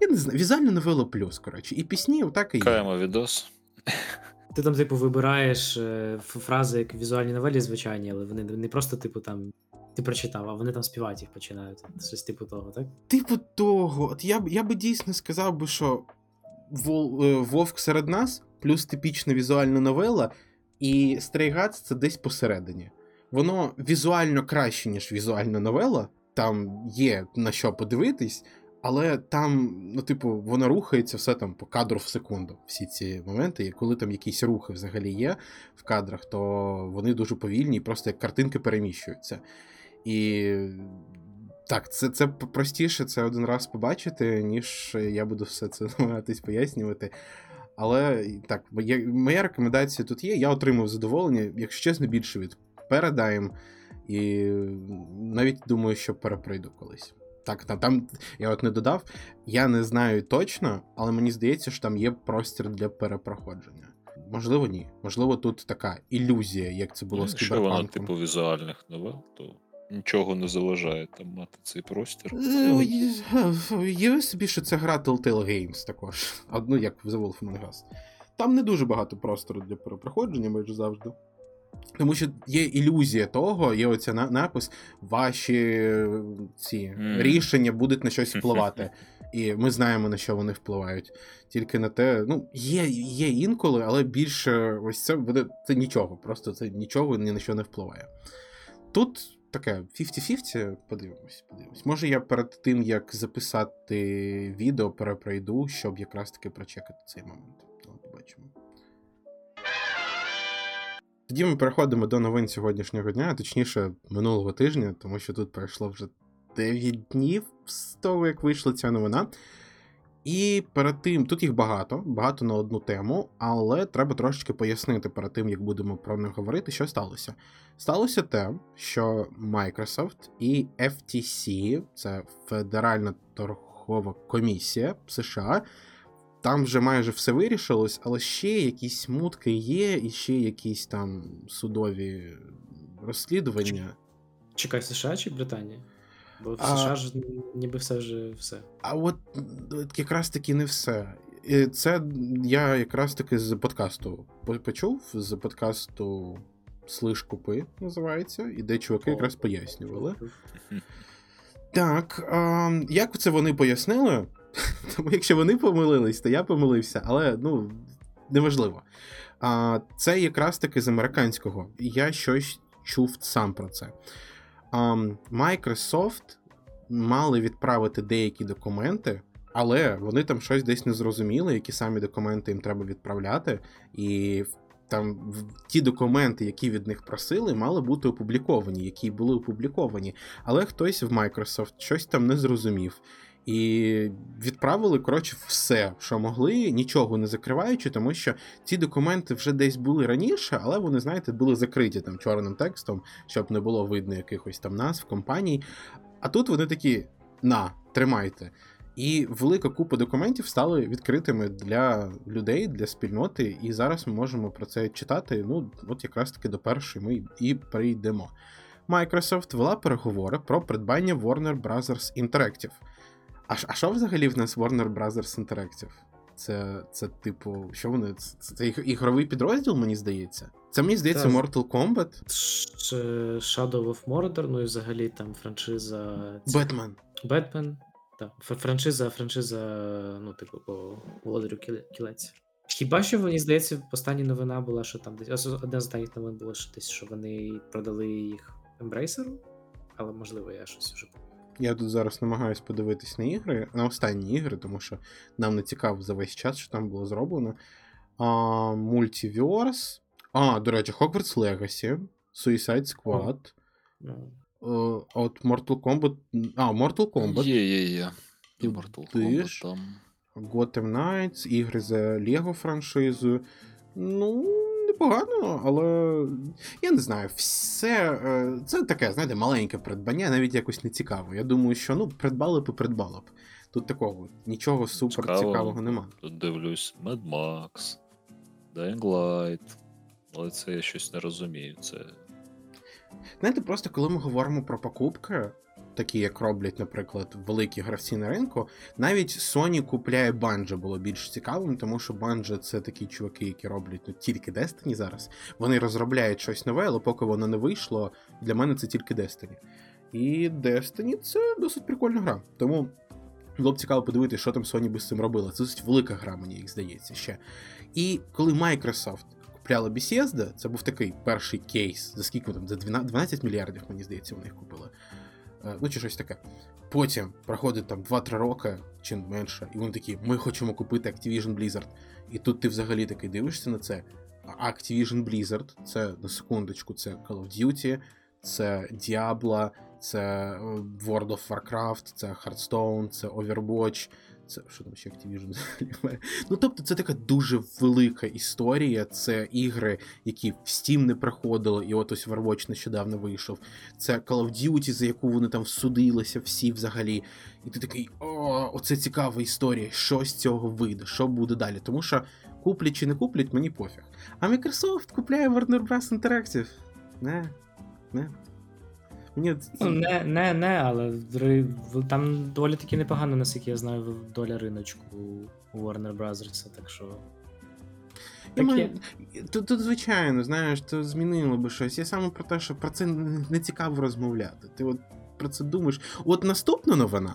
S1: я не знаю, візуальна новела плюс, коротше. І пісні отак і є.
S4: Чекаємо відос.
S2: Ти там, типу, вибираєш е, фрази як в візуальній новелі звичайні, але вони не просто, типу, там. Ти прочитав, а вони там співати їх починають. Щось типу того, так?
S1: Типу того, от я, б- я би дійсно сказав би, що Вол, е, Вовк серед нас, плюс типічна візуальна новела, і Cats це десь посередині. Воно візуально краще, ніж візуальна новела. Там є на що подивитись, але там, ну, типу, воно рухається все там по кадру в секунду. Всі ці моменти. І коли там якісь рухи взагалі є в кадрах, то вони дуже повільні і просто як картинки переміщуються. І так, це, це простіше це один раз побачити, ніж я буду все це намагатись пояснювати. Але так, моя, рекомендація тут є. Я отримав задоволення, якщо чесно, більше від Paradigm, і навіть думаю, що перепройду колись. Так, там, там я от не додав. Я не знаю точно, але мені здається, що там є простір для перепроходження. Можливо, ні. Можливо, тут така ілюзія, як це було
S4: Ну,
S1: з
S4: Якщо вона, типу, візуальних новел, то нічого не заважає там мати цей простір.
S1: Е, Є собі, що це гра Telltale Games також. Ну, як в The Wolf Among Us. Там не дуже багато простору для перепроходження, майже завжди. Тому що є ілюзія того, є оця на- напис, ваші ці
S4: Мгм.
S1: рішення будуть на щось впливати. І ми знаємо, на що вони впливають. Тільки на те, ну, є, є інколи, але більше ось це буде це нічого. Просто це нічого ні на що не впливає. Тут таке 50-50, подивимось, подивимось. Може, я перед тим, як записати відео, перепройду, щоб якраз таки прочекати цей момент. Ну, побачимо. Тоді ми переходимо до новин сьогоднішнього дня, а точніше, минулого тижня, тому що тут пройшло вже 9 днів з того, як вийшла ця новина. І перед тим, тут їх багато, багато на одну тему, але треба трошечки пояснити перед тим, як будемо про них говорити, що сталося. Сталося те, що Microsoft і FTC, це Федеральна торгова комісія США, там вже майже все вирішилось, але ще якісь смутки є, і ще якісь там судові розслідування.
S2: Чекай, США чи Британія? Бо в
S1: А-
S2: США ж ніби все вже все.
S1: А от от якраз таки не все. І Це я якраз таки з подкасту почув, з подкасту Слиш купи називається, і де чуваки якраз пояснювали. Так, а, як це вони пояснили? Тому якщо вони помилились, то я помилився, але ну, неважливо. А, це якраз таки з американського. Я щось чув сам про це. Um, Microsoft мали відправити деякі документи, але вони там щось десь не зрозуміли, які самі документи їм треба відправляти, і там ті документи, які від них просили, мали бути опубліковані, які були опубліковані. Але хтось в Microsoft щось там не зрозумів. І відправили, коротше, все, що могли, нічого не закриваючи, тому що ці документи вже десь були раніше, але вони, знаєте, були закриті там чорним текстом, щоб не було видно якихось там назв, компаній. А тут вони такі: на, тримайте. І велика купа документів стали відкритими для людей, для спільноти, і зараз ми можемо про це читати. Ну, от якраз таки до першої ми і прийдемо. Microsoft вела переговори про придбання Warner Bros. Interactive. А, а що взагалі в нас Warner Bros. Interactive? Це, це типу, що вони? Це, це ігровий підрозділ, мені здається. Це мені здається
S2: Так.
S1: Mortal Kombat,
S2: Ш- Shadow of Mordor, ну і взагалі там франшиза.
S1: Бетмен.
S2: Так, франшиза, франшиза, ну, типу, по Володарю Кілець. Хіба що мені здається, остання новина була, що там десь. Одна з останніх новин було, що десь, що вони продали їх Ембрейсеру, але можливо я щось вже помню.
S1: Я тут зараз намагаюсь подивитись на ігри, на останні ігри, тому що нам не цікаво за весь час, що там було зроблено. А, Multiverse. А, до речі, Hogwarts Legacy, Suicide Squad.
S2: Ну,
S1: Е, От Mortal Kombat. А, Mortal Kombat.
S4: Є, є, є. І Mortal Kombat там.
S1: Gotham Knights, ігри за Lego франшизою. Ну, непогано, але я не знаю, все е, це таке, знаєте, маленьке придбання, навіть якось не цікаво. Я думаю, що ну, придбали б і придбали б. Тут такого нічого супер
S4: Цікаво.
S1: цікавого нема.
S4: Тут дивлюсь Mad Max, Dying Light. Але це я щось не розумію. Це
S1: Знаєте, просто коли ми говоримо про покупки, такі як роблять, наприклад, великі гравці на ринку, навіть Sony купляє Bungie було більш цікавим, тому що Bungie — це такі чуваки, які роблять ну, тільки Destiny зараз. Вони розробляють щось нове, але поки воно не вийшло, для мене це тільки Destiny. І Destiny це досить прикольна гра. Тому було б цікаво подивитися, що там Sony би з цим робила. Це досить велика гра, мені як здається ще. І коли Microsoft купляла Bethesda, це був такий перший кейс. За скільки там? За 12 12 мільярдів, мені здається, вони їх купили. Е, Ну, чи щось таке. Потім проходить там 2-3 роки, чи менше, і вони такі: ми хочемо купити Activision Blizzard. І тут ти взагалі такий дивишся на це. А Activision Blizzard це на секундочку, це Call of Duty, це Diablo, це е, World of Warcraft, це Hearthstone, це Overwatch. Це що там ще Activision? Ну тобто, це така дуже велика історія. Це ігри, які в Steam не проходили, і от ось Overwatch нещодавно вийшов. Це Call of Duty, за яку вони там судилися всі взагалі. І ти такий, о, оце цікава історія. Що з цього вийде, що буде далі? Тому що куплять чи не куплять, мені пофіг. А Microsoft купляє Warner Bros. Interactive. Не, не. Мені
S2: Ну, не, не, не, але там доволі таки непогано, наскільки я знаю, доля риночку у Warner Bros. Так що.
S1: Я маю... Тут, тут, звичайно, знаєш, то змінило би щось. Я саме про те, що про це не не цікаво розмовляти. Ти от про це думаєш. От наступна новина.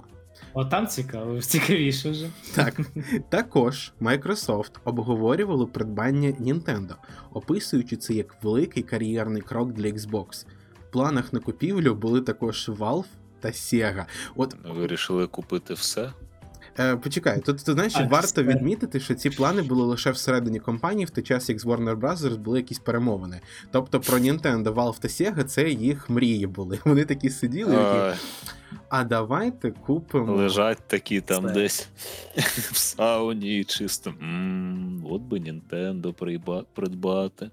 S2: О, там цікаво, цікавіше вже.
S1: Так, також Microsoft обговорювало придбання Nintendo, описуючи це як великий кар'єрний крок для Xbox. В планах на купівлю були також Valve та Sega. От
S4: вирішили купити все.
S1: Е, почекай, тут ти знаєш,
S2: А,
S1: варто
S2: це-
S1: відмітити, що ці плани були лише всередині компанії, в той час як з Warner Bros. були якісь перемовини. Тобто про Nintendo, Valve та Sega це їх мрії були. Вони такі сиділи, і такі,
S4: А,
S1: а давайте купимо.
S4: лежать такі там
S2: Це-
S4: десь в сауні, чисто. м от би Nintendo придбати.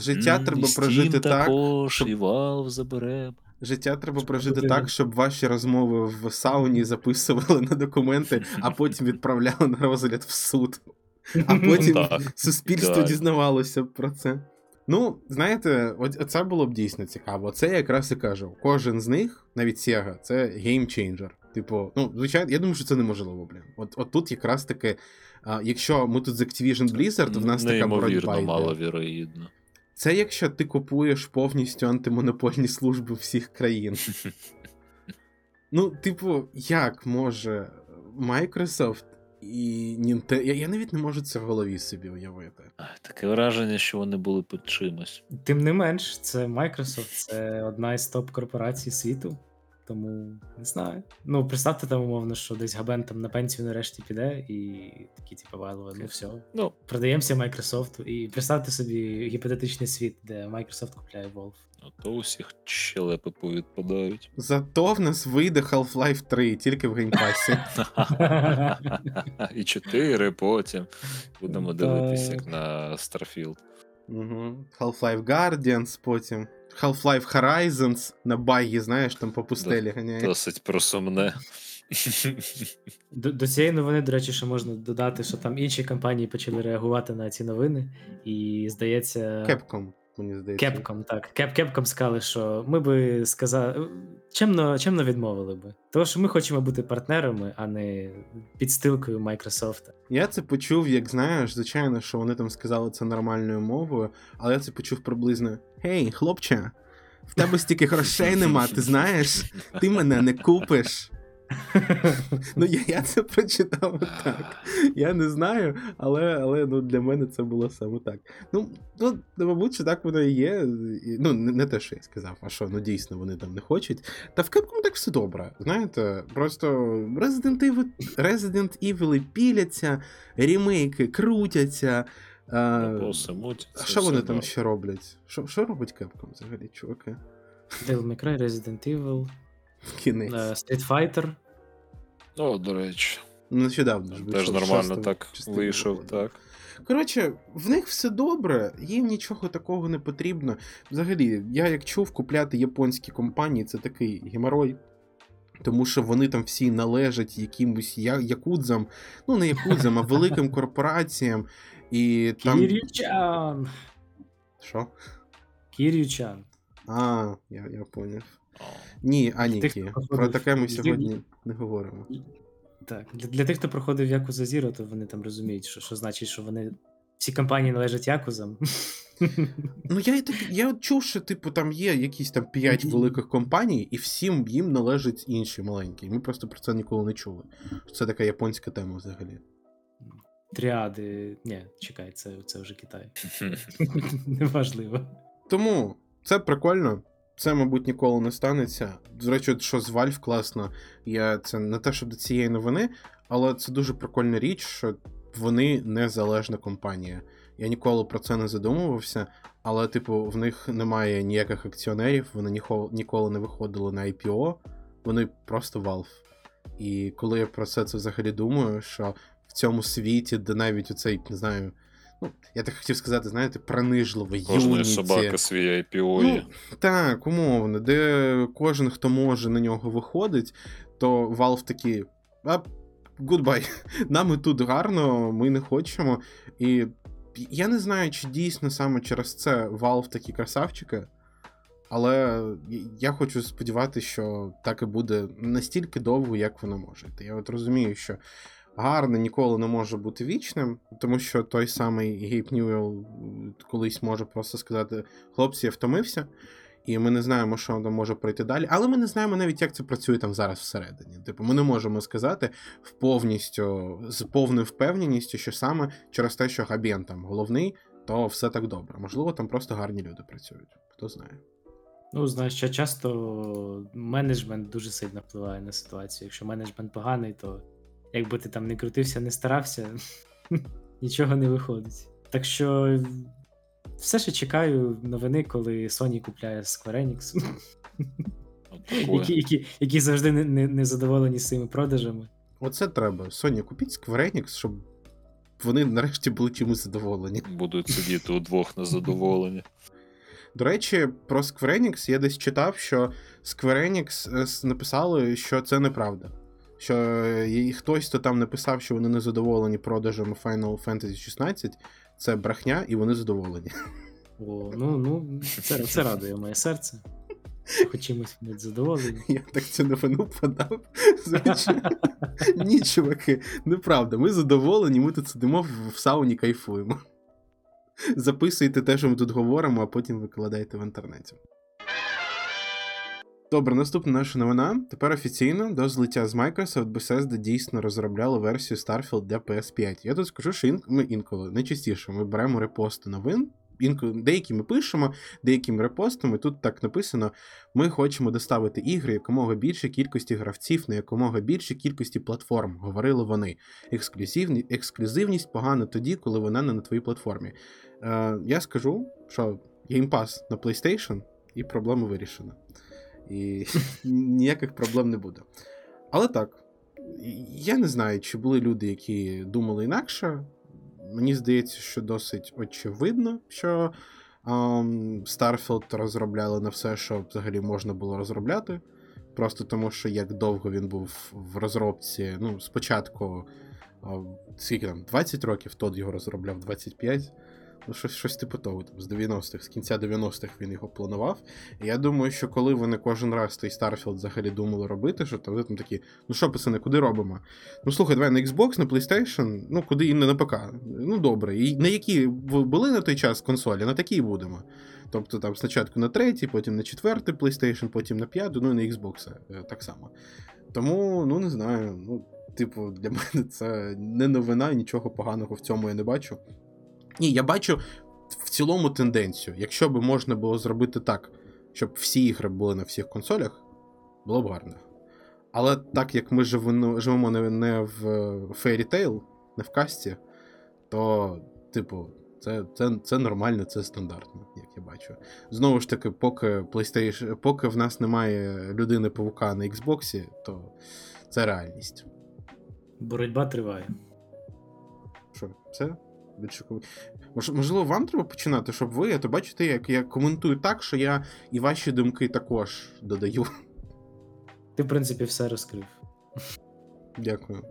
S1: Життя треба прожити так.
S4: також,
S1: щоб-
S4: і Valve заберемо.
S1: Життя треба прожити так, щоб ваші розмови в сауні записували на документи, а потім відправляли на розгляд в суд. А потім суспільство дізнавалося про це. Ну, знаєте, це було б дійсно цікаво. Це я якраз і кажу. Кожен з них, навіть Sega, це геймчейнджер. Типу, ну, звичайно, я думаю, що це неможливо, блін. От, от тут якраз таки, а, якщо ми тут з Activision Blizzard, в нас така боротьба
S4: Неймовірно,
S1: йде. Це якщо ти купуєш повністю антимонопольні служби всіх країн. Ну, типу, як може Microsoft і Нінте. Я, я навіть не можу це в голові собі уявити.
S4: Таке враження, що вони були під чимось.
S2: Тим не менш, це Microsoft, це одна із топ-корпорацій світу. Тому не знаю. Ну, представте там, умовно, що десь Габен там на пенсію нарешті піде, і такі, типу, Valve, ну все,
S4: Ну,
S2: продаємося Microsoft. І представте собі гіпотетичний світ, де Microsoft купляє Valve.
S4: а то усіх щелепи повідпадають.
S1: Зато в нас вийде Half-Life 3 тільки в геймпасі.
S4: І 4 потім. Будемо дивитися, як на Starfield.
S1: Угу. Half-Life Guardians потім. Half-Life Horizons на багі, знаєш, там по пустелі ганяє.
S4: Досить просумне.
S2: До, до цієї новини, до речі, ще можна додати, що там інші компанії почали реагувати на ці новини, і здається,
S1: Capcom, мені здається.
S2: Capcom, так. Cap, Capcom сказали, що ми би сказали. Чемно, чемно відмовили би. Тому що ми хочемо бути партнерами, а не підстилкою Microsoft.
S1: Я це почув, як знаєш, звичайно, що вони там сказали це нормальною мовою, але я це почув приблизно: Гей, хлопче, в тебе стільки грошей нема, ти знаєш, ти мене не купиш. Ну, я, я це прочитав так. Я не знаю, але, але ну, для мене це було саме так. Ну, ну мабуть, що так воно і є. Ну, не, не те, що я сказав, а що ну дійсно вони там не хочуть. Та в Capcom так все добре. Знаєте, просто Resident Evil, Resident Evil піляться, ремейки крутяться. А, а що вони там ще роблять? Що, що робить Capcom взагалі, чуваки?
S2: Devil May Cry, Resident Evil,
S1: Кінець.
S2: е, Street Fighter.
S4: О, до речі,
S1: Ну, Нещодавно ж
S4: теж нормально так вийшов, так.
S1: Коротше, в них все добре, їм нічого такого не потрібно. Взагалі, я як чув, купляти японські компанії це такий геморой. Тому що вони там всі належать якимось я- якудзам, ну не якудзам, а великим корпораціям. І там.
S2: Кірючан!
S1: Що?
S2: Кірючан.
S1: А, я, я поняв. Ні,
S2: Тих,
S1: Аніки.
S2: хто
S1: Про таке ми сьогодні не говоримо.
S2: Так, для, для тих, хто проходив Якуза Зіро, то вони там розуміють, що, що значить, що вони. Всі компанії належать Якузам.
S1: Ну, я я чув, що типу там є якісь там п'ять великих компаній, і всім їм належать інші маленькі. Ми просто про це ніколи не чули. Це така японська тема взагалі.
S2: Тріади. Ні, чекай, це, це вже Китай. Неважливо.
S1: Тому це прикольно. Це, мабуть, ніколи не станеться. До речі, що з Valve класно. Я це не те, що до цієї новини, але це дуже прикольна річ, що вони незалежна компанія. Я ніколи про це не задумувався, але, типу, в них немає ніяких акціонерів, вони ніколи не виходили на IPO, вони просто Valve. І коли я про це, це взагалі думаю, що в цьому світі, де навіть оцей, не знаю, ну, я так хотів сказати, знаєте, принижливо,
S4: Кожної
S1: Unity,
S4: собаки свій IPO є.
S1: Ну, так, умовно, де кожен, хто може на нього виходить, то Valve такі. А, goodbye. Нам і тут гарно, ми не хочемо. І я не знаю, чи дійсно саме через це Valve такі красавчики. Але я хочу сподіватися, що так і буде настільки довго, як воно може. Я от розумію, що гарне ніколи не може бути вічним, тому що той самий Гейб Ньюел колись може просто сказати: хлопці, я втомився, і ми не знаємо, що там може пройти далі. Але ми не знаємо навіть, як це працює там зараз всередині. Типу, ми не можемо сказати в повністю з повною впевненістю, що саме через те, що Габєн там головний, то все так добре. Можливо, там просто гарні люди працюють. Хто знає.
S2: Ну, знаєш, що часто менеджмент дуже сильно впливає на ситуацію. Якщо менеджмент поганий, то якби ти там не крутився, не старався, нічого не виходить. Так що все ще чекаю новини, коли Sony купляє Square Enix, які, які, які завжди не, не, не задоволені своїми продажами.
S1: Оце треба. Соня, купіть Square Enix, щоб вони нарешті були чимось задоволені.
S4: Будуть сидіти удвох на задоволення.
S1: До речі, про Square Enix я десь читав, що Square Enix е, написали, що це неправда. Що е, і хтось, хто там написав, що вони не задоволені продажами Final Fantasy 16, це брехня, і вони задоволені.
S2: О, ну, ну, це, це радує моє серце. Хоч чимось будуть задоволені.
S1: Я так цю новину подав. Звичайно. Ні, чуваки, неправда. Ми задоволені, ми тут сидимо в- в сауні кайфуємо. Записуйте те, що ми тут говоримо, а потім викладайте в інтернеті. Добре, наступна наша новина. Тепер офіційно до злиття з Microsoft Bethesda дійсно розробляла версію Starfield для PS5. Я тут скажу, що ін... ми інколи найчастіше ми беремо репости новин. Інколи деякі ми пишемо, деякі ми репостимо. Тут так написано: ми хочемо доставити ігри якомога більше кількості гравців на якомога більше кількості платформ. Говорили вони. Ексклюзивні... Ексклюзивність погана тоді, коли вона не на твоїй платформі. Е, я скажу, що Game Pass на PlayStation і проблема вирішена. І ніяких проблем не буде. Але так, я не знаю, чи були люди, які думали інакше. Мені здається, що досить очевидно, що um, Starfield розробляли на все, що взагалі можна було розробляти. Просто тому, що як довго він був в розробці. Ну, спочатку, а, скільки там, 20 років, Тод його розробляв 25. Ну, щось, щось типу того, там, з 90-х, з кінця 90-х він його планував. І я думаю, що коли вони кожен раз той Starfield взагалі думали робити, що то вони там такі, ну що, пацани, куди робимо? Ну слухай, давай на Xbox, на PlayStation, ну куди і не на ПК. Ну добре. І на які були на той час консолі, на такі будемо. Тобто там спочатку на третій, потім на четвертий PlayStation, потім на п'яту, ну і на Xbox е, так само. Тому, ну не знаю, ну, типу, для мене це не новина, нічого поганого в цьому я не бачу. Ні, я бачу в цілому тенденцію. Якщо б можна було зробити так, щоб всі ігри були на всіх консолях, було б гарно. Але так як ми живемо, не, не в Fairy Tail, не в касті, то, типу, це це, це нормально, це стандартно, як я бачу. Знову ж таки, поки PlayStation, поки в нас немає людини павука на Xbox, то це реальність.
S2: Боротьба триває.
S1: Що, все? Можливо, вам треба починати, щоб ви, а то бачите, як я коментую так, що я і ваші думки також додаю.
S2: Ти, в принципі, все розкрив.
S1: Дякую.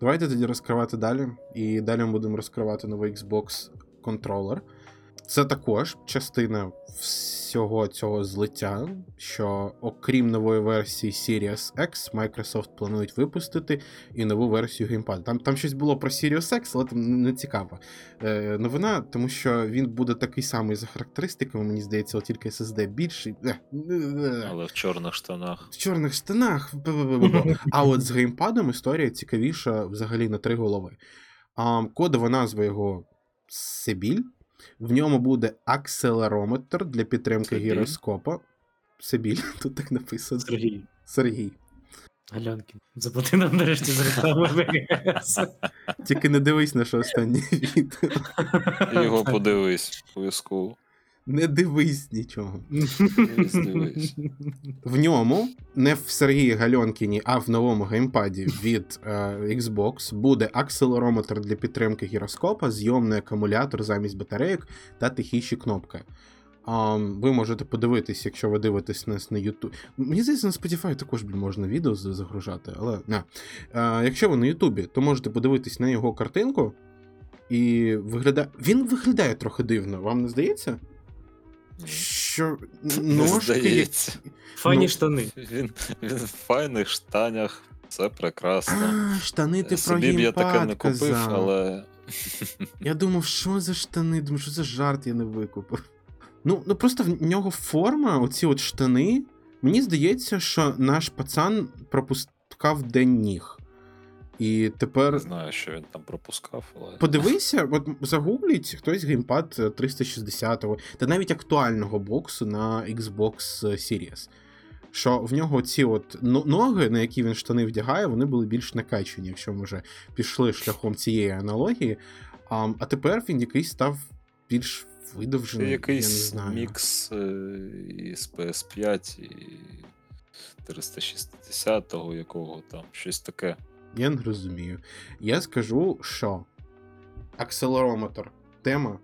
S1: Давайте тоді розкривати далі. І далі ми будемо розкривати новий Xbox контролер. Це також частина всього цього злиття, що окрім нової версії Series X, Microsoft планують випустити і нову версію геймпаду. Там там щось було про Series X, але там не цікаво. Е, Новина, тому що він буде такий самий за характеристиками, мені здається, от тільки SSD більший. Е,
S4: але в чорних штанах.
S1: В чорних штанах. А от з геймпадом історія цікавіша взагалі на три голови. А, Кодова назва його Сибіль. В ньому буде акселерометр для підтримки
S4: Сергій.
S1: гіроскопа. Сибіль, тут так написано.
S2: Сергій.
S1: Сергій.
S2: Галянкін. Заплати нам нарешті за рекламу ВГС.
S1: Тільки не дивись на що останнє відео.
S4: Його подивись, обов'язково.
S1: Не дивись нічого.
S4: Дивись, дивись.
S1: В ньому, не в Сергії Гальонкіні, а в новому геймпаді від е, Xbox буде акселерометр для підтримки гіроскопа, зйомний акумулятор замість батарейок та тихіші кнопки. А, ви можете подивитись, якщо ви дивитесь нас на YouTube. Мені здається, на Spotify також можна відео загружати, але не. А, якщо ви на Ютубі, то можете подивитись на його картинку. І виглядає. Він виглядає трохи дивно, вам не здається? Що ножки.
S4: здається.
S2: Файні
S1: Ну,
S2: штани.
S4: Він, він в файних штанях, це прекрасно.
S1: А, штани ти про
S4: Собі б я таке не купив,
S1: казав.
S4: але.
S1: Я думав, що за штани? Думаю, що за жарт я не викупив. Ну, ну просто в нього форма, оці от штани. Мені здається, що наш пацан пропускав день ніг. І
S4: Не знаю, що він там пропускав, але.
S1: подивися, от загугліть хтось геймпад 360-го, та навіть актуального боксу на Xbox Series. Що в нього ці от ноги, на які він штани вдягає, вони були більш накачані, якщо ми вже пішли шляхом цієї аналогії. А, а тепер він якийсь став більш
S4: Це
S1: видовжений. я не знаю.
S4: мікс е, із PS5 і 360-го якого там, щось таке.
S1: Я не розумію. Я скажу, що акселерометр тема,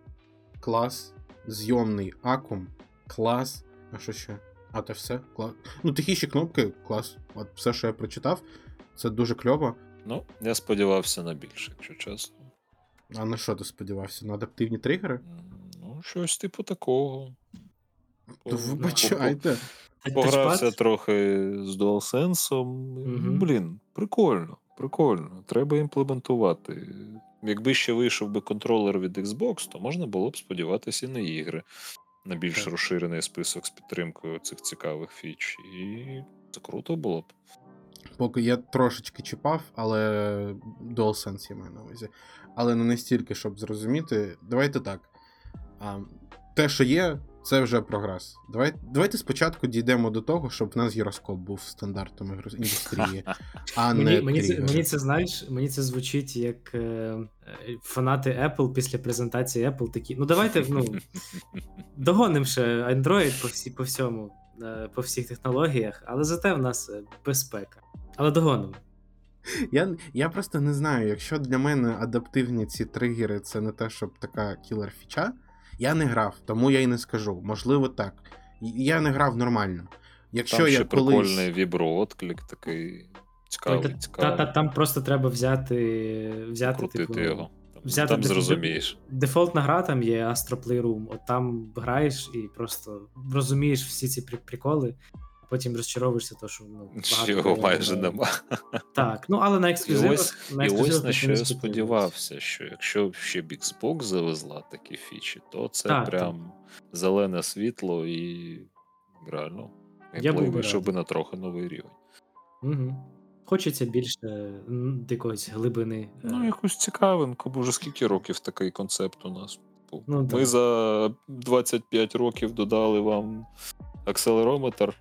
S1: клас, зйомний акум, клас. А що ще? А то все? Клас. Ну, тихіші кнопки, клас. От все, що я прочитав, це дуже кльово.
S4: Ну, я сподівався на більше, якщо чесно.
S1: А на що ти сподівався? На адаптивні тригери?
S4: Ну, щось типу такого.
S1: То вибачайте.
S4: Погрався трохи з DualSense. Блін, прикольно, прикольно. Треба імплементувати. Якби ще вийшов би контролер від Xbox, то можна було б сподіватися і на ігри. на більш
S2: Так.
S4: розширений список з підтримкою цих цікавих фіч. І це круто було б.
S1: Поки я трошечки чіпав, але DualSense я маю на увазі. Але не настільки, щоб зрозуміти. Давайте так. А, те, що є, це вже прогрес. Давай, давайте спочатку дійдемо до того, щоб в нас гіроскоп був стандартом індустрії, а не
S2: Мені, мені, це, мені це знаєш, мені це звучить як е, е, фанати Apple після презентації Apple такі. Ну давайте ну, догоним ще Android по, всі, по всьому, е, по всіх технологіях, але зате в нас е, безпека. Але догонимо.
S1: Я, я просто не знаю, якщо для мене адаптивні ці тригери це не те, щоб така кілер фіча, я не грав, тому я й не скажу. Можливо, так. Я не грав нормально. Якщо
S4: Там
S1: я
S4: ще
S1: колись...
S4: прикольний віброотклик такий цікавий,
S2: Та, та,
S4: цікавий.
S2: та, там просто треба взяти, взяти
S4: Крутити
S2: типу,
S4: його. Там,
S2: взяти
S4: там
S2: деф-
S4: зрозумієш.
S2: Дефолтна гра там є Astro Playroom, от там граєш і просто розумієш всі ці при- приколи, потім розчаровуєшся, то що ну, багато
S4: Його майже нема.
S2: Так, ну але на
S4: І ось,
S2: на
S4: і ось на що я сподівався, що якщо ще б Xbox завезла такі фічі, то це
S2: Так,
S4: прям зелене світло і реально
S2: Я
S4: вийшов би на трохи новий рівень.
S2: Угу. Хочеться більше якоїсь глибини. е,
S4: Ну, якусь цікавинку, бо вже скільки років такий концепт у нас. Типу,
S2: Ну,
S4: Ми
S2: так.
S4: за 25 років додали вам акселерометр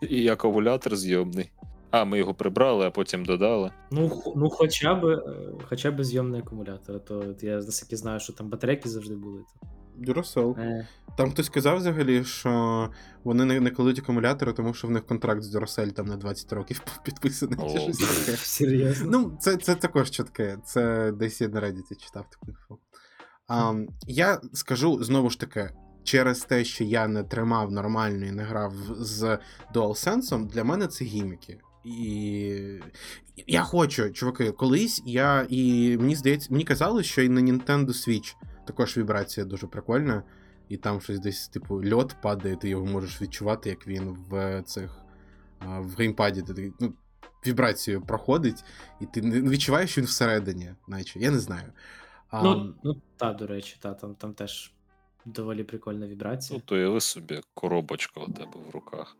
S4: і акумулятор зйомний. А, ми його прибрали, а потім додали.
S2: Ну, х- ну хоча б, е, хоча б зйомний акумулятор, а то я наскільки знаю, що там батарейки завжди були. То...
S1: Duracell.
S2: Е,
S1: Там хтось сказав взагалі, що вони не, не кладуть акумулятори, тому що в них контракт з Duracell там на 20 років підписаний чи щось таке.
S2: серйозно.
S1: Ну, це, це також чітке. Це десь я на Reddit читав таку інфу. А, я скажу знову ж таки, через те, що я не тримав нормально і не грав з DualSense, для мене це гіміки. І я хочу, чуваки, колись я і мені здається, мені казали, що і на Nintendo Switch також вібрація дуже прикольна, і там щось десь, типу, льот падає, ти його можеш відчувати, як він в цих в геймпаді. Ти, ну, вібрацію проходить, і ти не відчуваєш, що він всередині, наче. Я не знаю. А,
S2: ну, ну та, до речі, та, там, там теж доволі прикольна вібрація.
S4: Ну, то уяви собі, коробочка у тебе в руках.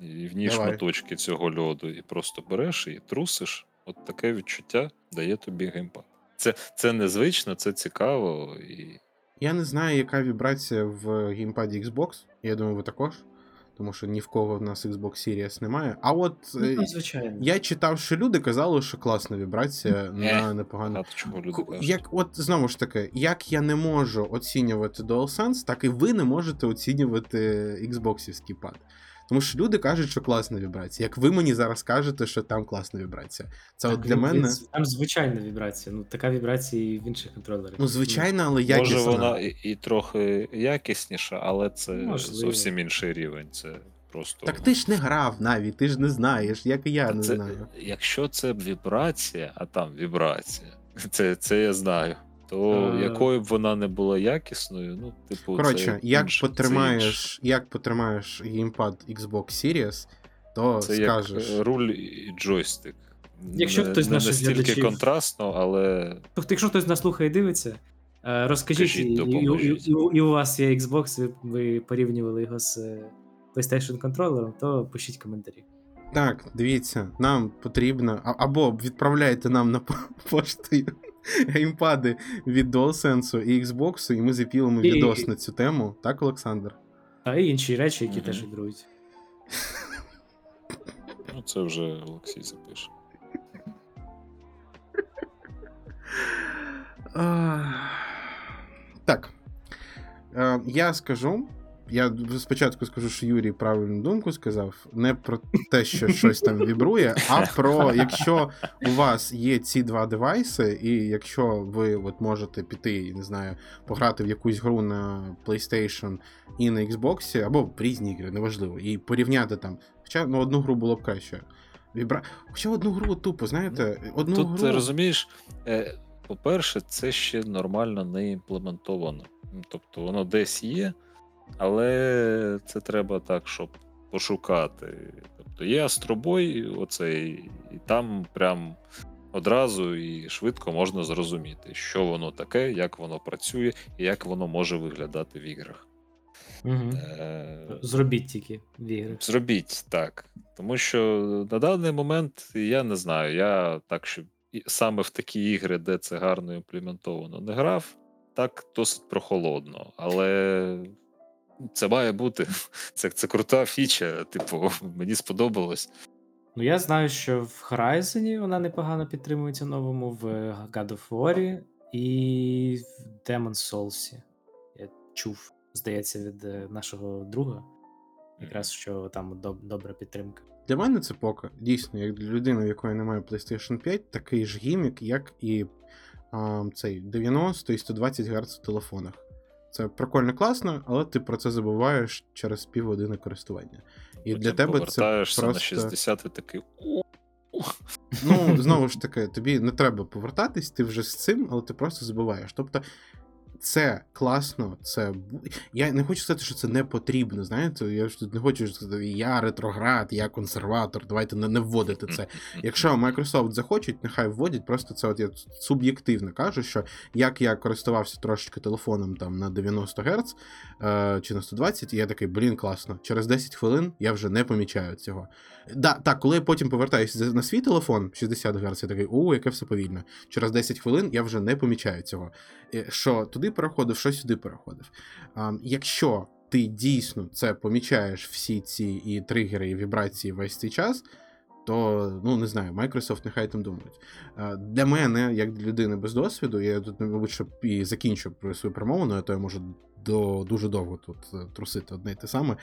S4: І в ній
S1: Давай.
S4: шматочки цього льоду, і просто береш і трусиш. От таке відчуття дає тобі геймпад. Це, це незвично, це цікаво. І...
S1: Я не знаю, яка вібрація в геймпаді Xbox. Я думаю, ви також. Тому що ні в кого в нас Xbox Series немає. А от
S2: Ну,
S1: е,
S2: звичайно.
S1: я читав, що люди казали, що класна вібрація на
S4: кажуть.
S1: Як, от знову ж таки, як я не можу оцінювати DualSense, так і ви не можете оцінювати Xboxівський пад. Тому що люди кажуть, що класна вібрація. Як ви мені зараз кажете, що там класна вібрація. Це от для
S2: він-
S1: мене.
S2: Там звичайна вібрація. Ну, така вібрація і в інших контролерах.
S1: Ну, звичайно, але якісна.
S4: Може, вона і, і трохи якісніша, але це
S2: Можливо.
S4: зовсім інший рівень. Це просто.
S1: Так ти ж не грав навіть, ти ж не знаєш, як і я
S4: Та
S1: не
S4: це,
S1: знаю.
S4: Якщо це вібрація, а там вібрація, це, це я знаю. То
S2: Е.
S4: якою б вона не була якісною, ну, типу,
S1: Коротше,
S4: це
S1: як
S4: інше, це інше.
S1: потримаєш, як потримаєш геймпад Xbox Series, то
S4: Це
S1: скажеш.
S4: як е, руль і джойстик.
S2: Якщо
S4: не,
S2: хтось
S4: не
S2: наших
S4: настільки
S2: глядачів-
S4: контрастно, але
S2: Тобто, якщо хтось нас слухає і дивиться, е, розкажіть,
S4: Кажіть,
S2: і, і, і, і, і у вас є Xbox, ви, ви порівнювали його з е, PlayStation контролером, то пишіть коментарі.
S1: Так, дивіться, нам потрібно. Або відправляйте нам на по- пошту геймпади від DualSense і Xbox, і ми запілимо
S2: І-
S1: відос на цю тему. Так, Олександр?
S2: Та і інші речі, які
S4: Мгм.
S2: теж вібрують.
S4: ну, це вже Олексій запише.
S1: Так. Е, Я скажу. Я спочатку скажу, що Юрій правильну думку сказав. Не про те, що щось там вібрує, а про якщо у вас є ці два девайси, і якщо ви от можете піти, не знаю, пограти в якусь гру на PlayStation і на Xbox, або в різні ігри, неважливо, і порівняти там. Хоча ну, одну гру було б краще. Вібра... Хоча одну гру тупо, знаєте, одну
S4: Тут
S1: гру.
S4: ти розумієш, е, по-перше, це ще нормально не імплементовано. Тобто воно десь є, але це треба так, щоб пошукати. Тобто є Астробой, оцей, і там прям одразу і швидко можна зрозуміти, що воно таке, як воно працює і як воно може виглядати в іграх.
S2: Угу.
S4: Е,
S2: Зробіть тільки в ігри.
S4: Зробіть так. Тому що на даний момент я не знаю. Я так, що саме в такі ігри, де це гарно імплементовано, не грав, так досить прохолодно. Але це має бути. Це, це крута фіча. Типу, мені сподобалось.
S2: Ну, я знаю, що в Horizon вона непогано підтримується новому, в God of War і в Demon's Souls. Я чув, здається, від е, нашого друга. Якраз що там доб- добра підтримка.
S1: Для мене це поки дійсно, як для людини, в якої немає PlayStation 5, такий ж гімік, як і а, цей 90 і 120 Гц в телефонах. Це прикольно класно, але ти про це забуваєш через півгодини користування. І
S4: Потім
S1: для тебе це просто...
S4: на 60 і такий.
S1: Ну, знову ж таки, тобі не треба повертатись, ти вже з цим, але ти просто забуваєш. Тобто, це класно, це. Я не хочу сказати, що це не потрібно. Знаєте, я ж тут не хочу сказати, я ретроград, я консерватор, давайте не, не вводити це. Якщо Microsoft захочуть, нехай вводять, просто це от я суб'єктивно кажу, що як я користувався трошечки телефоном там на 90 Гц е, чи на 120, і я такий, блін, класно. Через 10 хвилин я вже не помічаю цього. Да, так, коли я потім повертаюся на свій телефон 60 Гц, я такий, о, яке все повільно. Через 10 хвилин я вже не помічаю цього. Е, Що туди переходив, що сюди переходив. Якщо ти дійсно це помічаєш всі ці і тригери, і вібрації весь цей час, то ну не знаю, Microsoft нехай там думають. Для мене, як для людини без досвіду, я тут, мабуть, що і закінчу про свою промову, а то я можу до дуже довго тут е, трусити одне й те саме,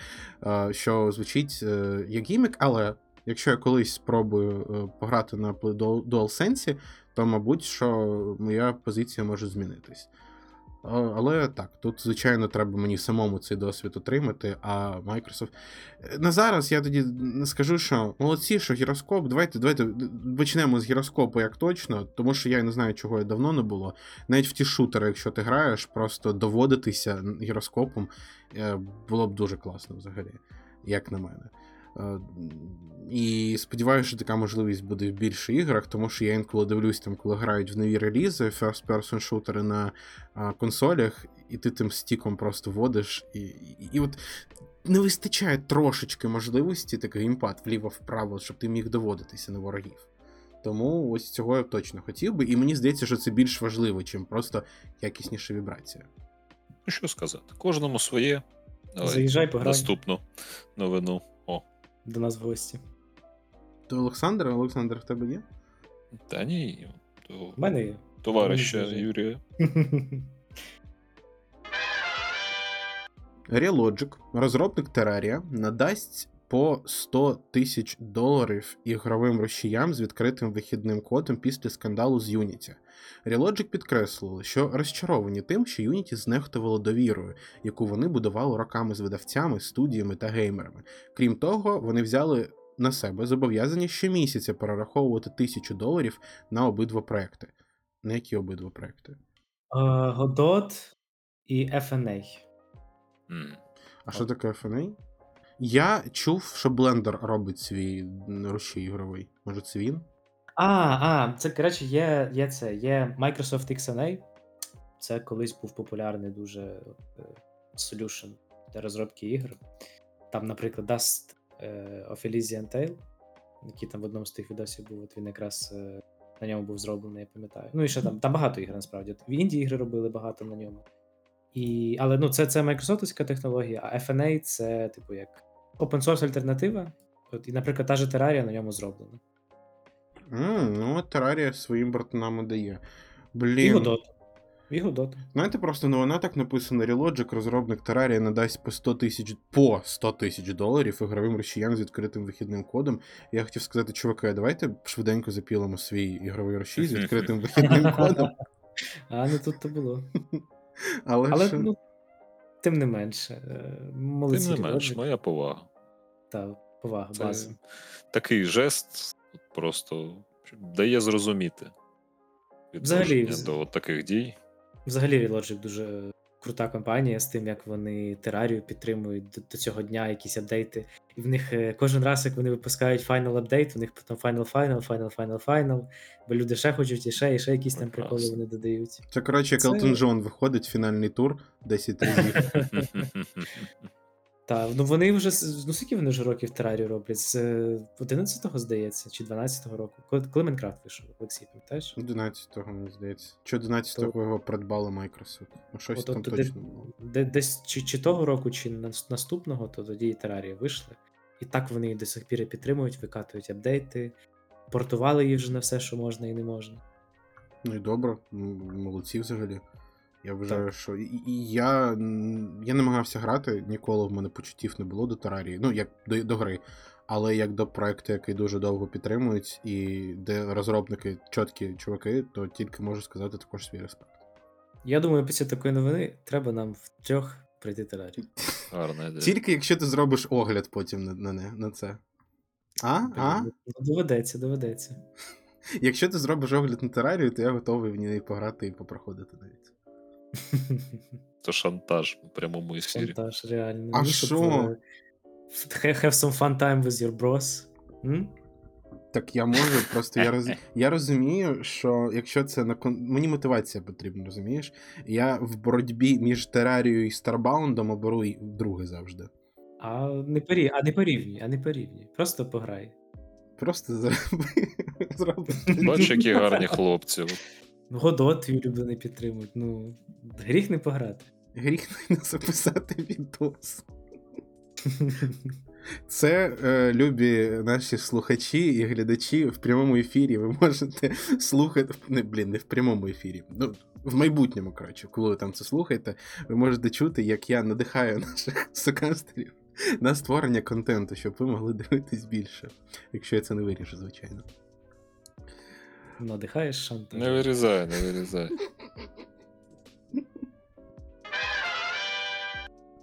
S1: що звучить е, як гімік, але якщо я колись спробую пограти на Dual- DualSense, то мабуть, що моя позиція може змінитись. Але так, тут, звичайно, треба мені самому цей досвід отримати, а Microsoft. Е, На зараз я тоді не скажу, що молодці, що гіроскоп. Давайте, давайте почнемо з гіроскопу як точно, тому що я не знаю, чого я давно не було. Навіть в ті шутери, якщо ти граєш, просто доводитися гіроскопом е, було б дуже класно взагалі, як на мене. Е, І сподіваюся, що така можливість буде в більше іграх, тому що я інколи дивлюсь, там, коли грають в нові релізи, first-person шутери на а, консолях, і ти тим стіком просто водиш. І, і, і от не вистачає трошечки можливості такий геймпад вліво-вправо, щоб ти міг доводитися на ворогів. Тому ось цього я точно хотів би, і мені здається, що це більш важливо, чим просто якісніша вібрація.
S4: Ну, що сказати? Кожному своє. Давай
S2: Заїжджай, пограй
S4: наступну новину.
S2: До нас в гості.
S1: То Олександр, Олександр, в тебе є?
S4: та ні. То...
S2: У мене є.
S4: Товариша. Юрія.
S1: Relogic, розробник Terraria, надасть по 100 тисяч доларів ігровим рушіям з відкритим вихідним кодом після скандалу з Unity. Relogic підкреслили, що розчаровані тим, що Unity знехтувало довірою, яку вони будували роками з видавцями, студіями та геймерами. Крім того, вони взяли на себе зобов'язання щомісяця перераховувати тисячу доларів на обидва проекти. На які обидва проекти?
S2: Godot і FNA.
S4: М.
S1: А що таке FNA? Я чув, що Blender робить свій рушій ігровий. Може, це він?
S2: А, а, це, коротше, є, є це, є Microsoft XNA. Це колись був популярний дуже е, solution для розробки ігор. Там, наприклад, Dust е, of Elysian Tale, який там в одному з тих відосів був, от він якраз е, на ньому був зроблений, я пам'ятаю. Ну і ще там, там багато ігор насправді. В Індії ігри робили багато на ньому. І, але ну, це, це майкрософтовська технологія, а FNA це, типу, як open source альтернатива. От, і, наприклад, та же Terraria на ньому зроблена.
S1: м ну, от Terraria своїм братанам дає.
S2: І
S1: Блін.
S2: Godot. І Godot.
S1: Знаєте, просто новина так написана: Relogic, розробник Terraria, надасть по 100 тисяч по 100 тисяч доларів ігровим рушіям з відкритим вихідним кодом. Я хотів сказати, чуваки, давайте швиденько запілимо свій ігровий рушій з відкритим вихідним кодом.
S2: А не тут то було.
S1: Але,
S2: Але
S1: ж...
S2: ну, тим не менше, е, молодці.
S4: Тим не менш, моя повага.
S2: Та повага,
S4: Це
S2: база.
S4: такий жест просто дає зрозуміти
S2: Взагалі,
S4: відношення
S2: вз-
S4: до таких дій.
S2: Взагалі Relogic дуже крута компанія з тим, як вони терарію підтримують до, до цього дня, якісь апдейти. І в них е, кожен раз, як вони випускають Final апдейт, у них потім Final Final, Final Final Final, бо люди ще хочуть і ще, і ще якісь там приколи вони додають.
S1: Це коротше, як
S2: Це-
S1: Елтон Джон виходить фінальний тур 10 разів.
S2: Та, ну вони вже ну скільки вони вже років терарію роблять? З е, 11-го, здається, чи 12-го року. Коли, коли Майнкрафт вийшов, Олексій, пам'ятаєш?
S1: 11-го, мені здається. Чи 11-го його придбала Microsoft. Ну, щось
S2: От-
S1: там
S2: от
S1: точно було.
S2: Де, десь чи, чи того року, чи наступного, то тоді і терарії вийшли. І так вони її до сих пір і підтримують, викатують апдейти, портували її вже на все, що можна і не можна.
S1: Ну і добре, молодці взагалі. Я вважаю,
S2: Так.
S1: що і, і я, я намагався грати, ніколи в мене почуттів не було до Терарії, ну як до, до гри, але як до проекту, який дуже довго підтримують, і де розробники чіткі чуваки, то тільки можу сказати також свій респект.
S2: Я думаю, після такої новини треба нам втрьох прийти терарію.
S4: Гарна ідея.
S1: Тільки якщо ти зробиш огляд потім на, на, на це. А? А?
S2: Ну, Доведеться, доведеться.
S1: Якщо ти зробиш огляд на терарію, то я готовий в ній пограти і попроходити навіть.
S4: То шантаж у прямому ефірі.
S2: Шантаж, реально.
S1: А
S2: Ну,
S1: що?
S2: е, have some fun time with your bros. М?
S1: Так я можу, просто я роз... я розумію, що якщо це на кон... мені мотивація потрібна, розумієш? Я в боротьбі між Терарією і Старбаундом оберу й друге завжди.
S2: А не порі... а не порівнюй, а не порівнюй. Просто пограй.
S1: Просто зроби. зроби.
S4: Бач, які гарні хлопці.
S2: Ну, Годот твій улюблений підтримують. Ну, гріх не пограти.
S1: Гріх не записати відос. Це е, любі наші слухачі і глядачі в прямому ефірі. Ви можете слухати. Не, блін, не в прямому ефірі. Ну, в майбутньому, коротше, коли ви там це слухаєте, ви можете чути, як я надихаю наших сокастерів на створення контенту, щоб ви могли дивитись більше. Якщо я це не виріжу, звичайно.
S2: Надихаєш шантаж.
S4: Не вирізай, не вирізай.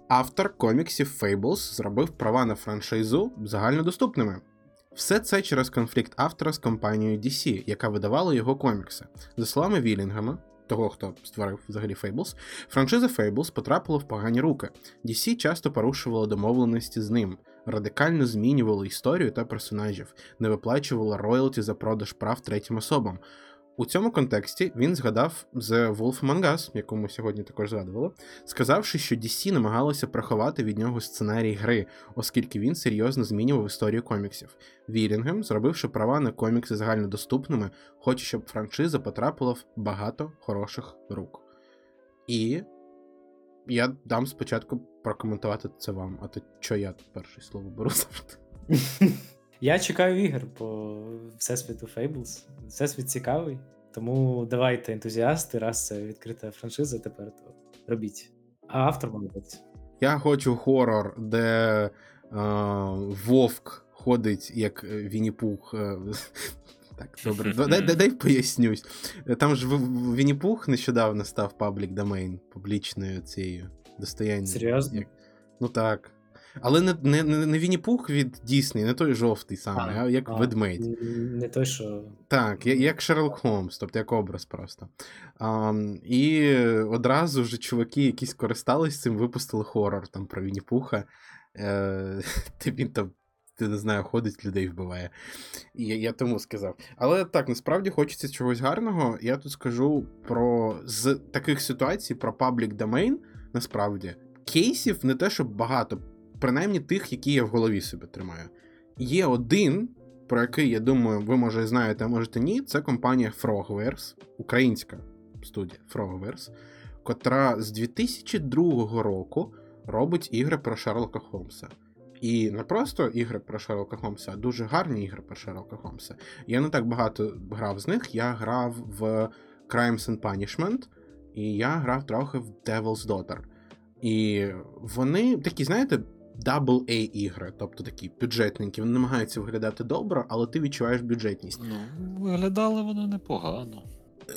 S1: Автор коміксів Fables зробив права на франшизу загальнодоступними. Все це через конфлікт автора з компанією DC, яка видавала його комікси. За словами Вілінгема, того, хто створив взагалі Fables, франшиза Fables потрапила в погані руки. DC часто порушувала домовленості з ним, радикально змінювала історію та персонажів, не виплачувала роялті за продаж прав третім особам. У цьому контексті він згадав The Wolf Among Us, яку сьогодні також згадували, сказавши, що DC намагалося приховати від нього сценарій гри, оскільки він серйозно змінював історію коміксів. Вілінгем, зробивши права на комікси загальнодоступними, хоче, щоб франшиза потрапила в багато хороших рук. І я дам спочатку прокоментувати це вам, а то що я тут перше слово беру завжди.
S2: Я чекаю ігор по Всесвіту Fables. Всесвіт цікавий. Тому давайте, ентузіасти, раз це відкрита франшиза, тепер то робіть. А автор молодець.
S1: Я хочу хорор, де е, Вовк ходить як е, Вінні-Пух. е, Так, добре, дай, дай, дай пояснюсь. Там ж Вінні-Пух нещодавно став public domain публічною цією достоянням.
S2: Серйозно?
S1: Як- Ну так. Але не, не, не, Вінні-Пух від Disney, не той жовтий самий, а, як ведмедь.
S2: Не той, що.
S1: Так, я- як Шерлок Холмс, тобто як образ просто. А, і одразу вже чуваки, які скористались цим, випустили хорор там про Вінні-Пуха. Е, він там, ти не знаю, ходить, людей вбиває. І я, я тому сказав. Але так, насправді хочеться чогось гарного. Я тут скажу про з таких ситуацій про public domain, насправді, кейсів не те, щоб багато, принаймні тих, які я в голові себе тримаю. Є один, про який, я думаю, ви може знаєте, а можете ні. Це компанія Frogwares, українська студія Frogwares, котра з 2002 року робить ігри про Шерлока Холмса. І не просто ігри про Шерлока Холмса, а дуже гарні ігри про Шерлока Холмса. Я не так багато грав з них. Я грав в Crimes and Punishment, і я грав трохи в Devil's Daughter. І вони такі, знаєте, double A ігри, тобто такі бюджетненькі. Вони намагаються виглядати добре, але ти відчуваєш бюджетність.
S4: Ну, виглядали вони непогано.
S1: Е,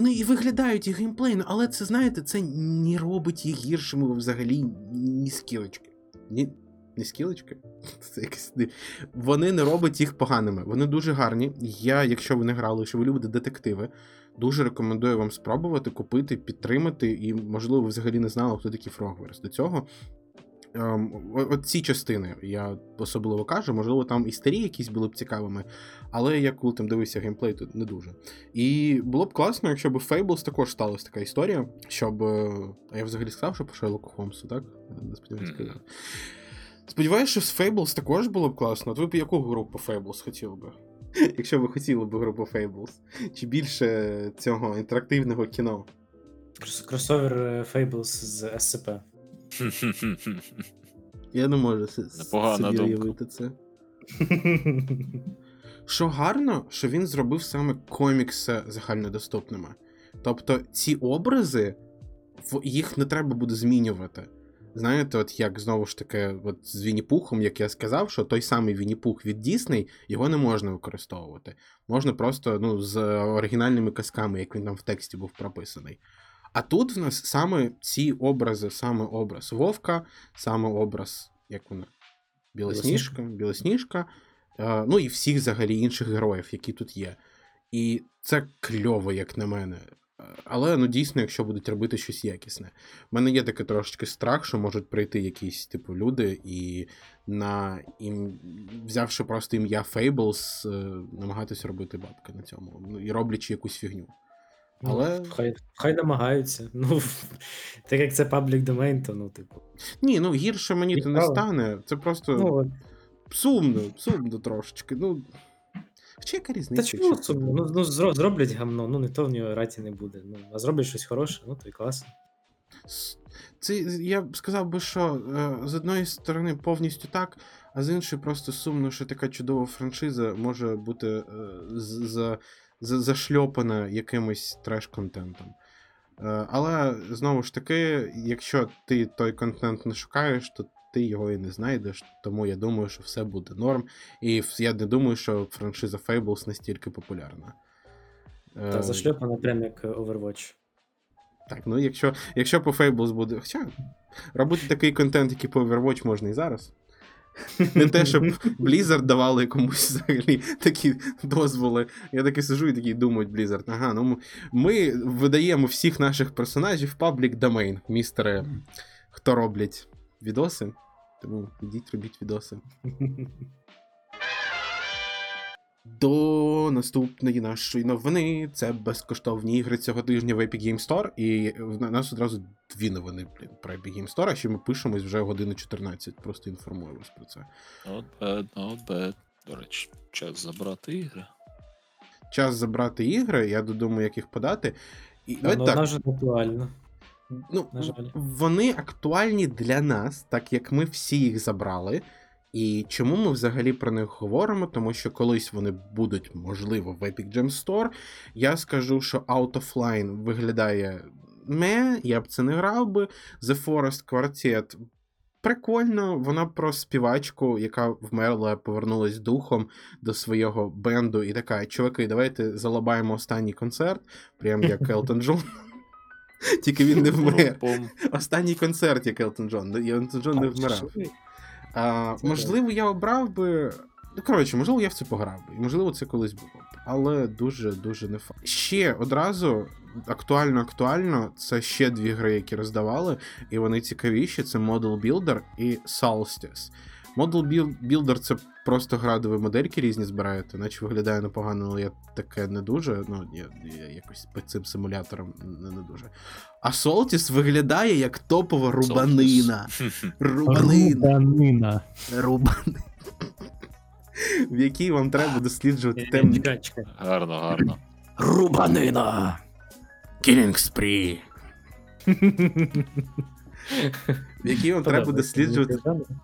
S1: Ну і виглядають і геймплейно, але це, знаєте, це не робить їх гіршими взагалі ні скілечки. Ні, не скілечки? Це якось... див- Вони не роблять їх поганими. Вони дуже гарні. Я, якщо ви не грали, що ви любите детективи, Дуже рекомендую вам спробувати купити, підтримати, і, можливо, ви взагалі не знали, хто такий Frogwares. До цього. Ем, от ці частини я особливо кажу, можливо, там і старі якісь були б цікавими, але я коли там дивився геймплей, то не дуже. І було б класно, якщо б у Fables також сталася така історія, щоб. е, А я взагалі сказав, що по Шерлоку Холмсу, так? Не сподіваюся, сказав. Сподіваюся, що з Fables також було б класно. От ви б яку гру по Fables хотіли би? Якщо ви хотіли б гру по Fables. Чи більше цього інтерактивного кіно?
S2: Крос- Кросовер е, Fables з SCP.
S1: Я не можу собі уявити це. Що гарно, що він зробив саме комікси загальнодоступними. Тобто ці образи, їх не треба буде змінювати. Знаєте, от як знову ж таки, от з Вінні-Пухом, як я сказав, що той самий Вінні-Пух від Дісней, його не можна використовувати. Можна просто ну, з оригінальними казками, як він там в тексті був прописаний. А тут в нас саме ці образи, саме образ Вовка, саме образ, як вона? Білосніжка, Білосніжка, е, ну і всіх взагалі інших героїв, які тут є. І це кльово, як на мене. Але ну дійсно, якщо будуть робити щось якісне. У мене є таке трошечки страх, що можуть прийти якісь типу люди і на ім... взявши просто ім'я Fables, е, намагатися робити бабки на цьому. Ну, і роблячи якусь фігню.
S2: Ну, Хай, хай намагаються. Ну, так як це public domain, то ну, типу.
S1: Ні, ну гірше мені то не стане. Це просто
S2: Ну,
S1: сумно, сумно трошечки. Ну. Хоча яка
S2: Та чому сумно? Ну, ну зроблять гамно, ну не то в нього раті не буде. Ну, а зроблять щось хороше, ну то й класно.
S1: Це я б сказав би, що е, з одної сторони повністю так, а з іншої просто сумно, що така чудова франшиза може бути е, за- за- зашльопана якимось треш-контентом. Е, Але знову ж таки, якщо ти той контент не шукаєш, то ти його і не знайдеш. Тому я думаю, що все буде норм. І я не думаю, що франшиза Fables настільки популярна. Е,
S2: Та зашльопана прям як Overwatch.
S1: так, ну якщо, якщо по Fables буде. Хоча робити такий контент, який по Overwatch можна і зараз. Не те, щоб Blizzard давали комусь взагалі такі дозволи. Я таки сижу і такий думають Blizzard, ага, ну ми видаємо всіх наших персонажів в public domain, містере, хто роблять відоси. Тому ідіть робіть відоси. До наступної нашої новини. Це безкоштовні ігри цього тижня в Epic Game Store. І в нас одразу дві новини блін, про Epic Game Store, а ще ми пишемось вже годину 14. Просто інформую вас про це.
S4: Not bad, not bad. До речі, час забрати ігри.
S1: Час забрати ігри, я додумаю, як їх подати. І давайте
S2: ну,
S1: так.
S2: вона вже не актуальна.
S1: Ну,
S2: на жаль.
S1: вони актуальні для нас, так як ми всі їх забрали. І чому ми взагалі про них говоримо? Тому що колись вони будуть, можливо, в Epic Gem Store. Я скажу, що Out of Line виглядає ме, я б це не грав би. The Forest Quartet прикольно, вона про співачку, яка вмерла, повернулась духом до свого бенду, і така: чуваки, давайте залабаємо останній концерт, прям як Елтон Джон. Тільки він не вмер. Останній концерт, як Елтон Джон. І Елтон Джон не вмирав. А, можливо, я обрав би. Ну, коротше, можливо, я в це пограв би. І можливо, це колись було б. Але дуже-дуже не факт. Ще одразу актуально актуально, це ще дві гри, які роздавали, і вони цікавіші: це Model Builder і Solstice. Model Buil- Builder це просто гра, де ви модельки різні збираєте, наче виглядає непогано, але я таке не дуже. Ну, я, я якось по цим симуляторам не, не дуже. А Solstice виглядає як топова рубанина. Рубанина.
S3: Рубанина.
S1: Рубанина. В якій вам треба досліджувати темні.
S4: Гарно, гарно.
S3: Рубанина.
S1: Killing Spree. В якій вам треба досліджувати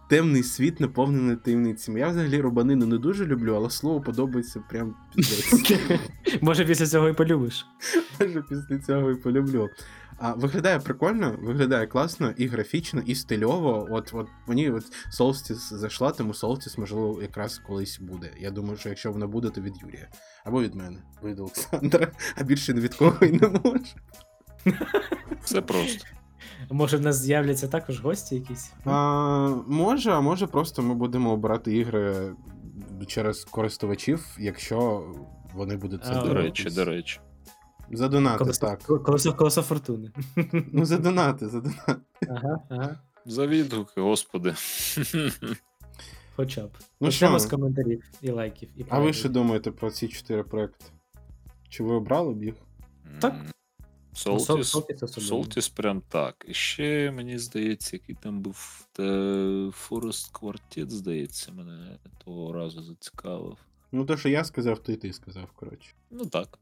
S1: темний світ, наповнений таємницями. Я взагалі рубанину не дуже люблю, але слово подобається прям піздець.
S2: Може, після цього і полюбиш.
S1: Може, після цього і полюблю. А виглядає прикольно, виглядає класно, і графічно, і стильово. От, от мені от Solstice зайшла, тому Solstice, можливо, якраз колись буде. Я думаю, що якщо вона буде, то від Юрія. Або від мене, або від Олександра, а більше ні від кого і не може.
S4: Все просто.
S2: Може, в нас з'являться також гості якісь.
S1: А, може, а може просто ми будемо обирати ігри через користувачів, якщо вони будуть це
S2: А,
S4: До речі, до речі.
S1: За донати,
S2: Колесо,
S1: так.
S2: колесо, колесо фортуни.
S1: Ну, за донати, за донати.
S2: Ага, ага.
S4: За відгуки, господи.
S1: Ну
S2: Хоча б. Почнемо
S1: що?
S2: з коментарів і лайків. І
S1: А ви що думаєте про ці чотири проекти? Чи ви обрали б їх?
S2: Так. Ну,
S4: Солтіс,
S2: Солтіс особливо.
S4: Солтіс прям так. І ще, мені здається, який там був Forest Quartet, здається, мене того разу зацікавив.
S1: Ну, те, що я сказав, то і ти сказав, коротше.
S4: Ну так.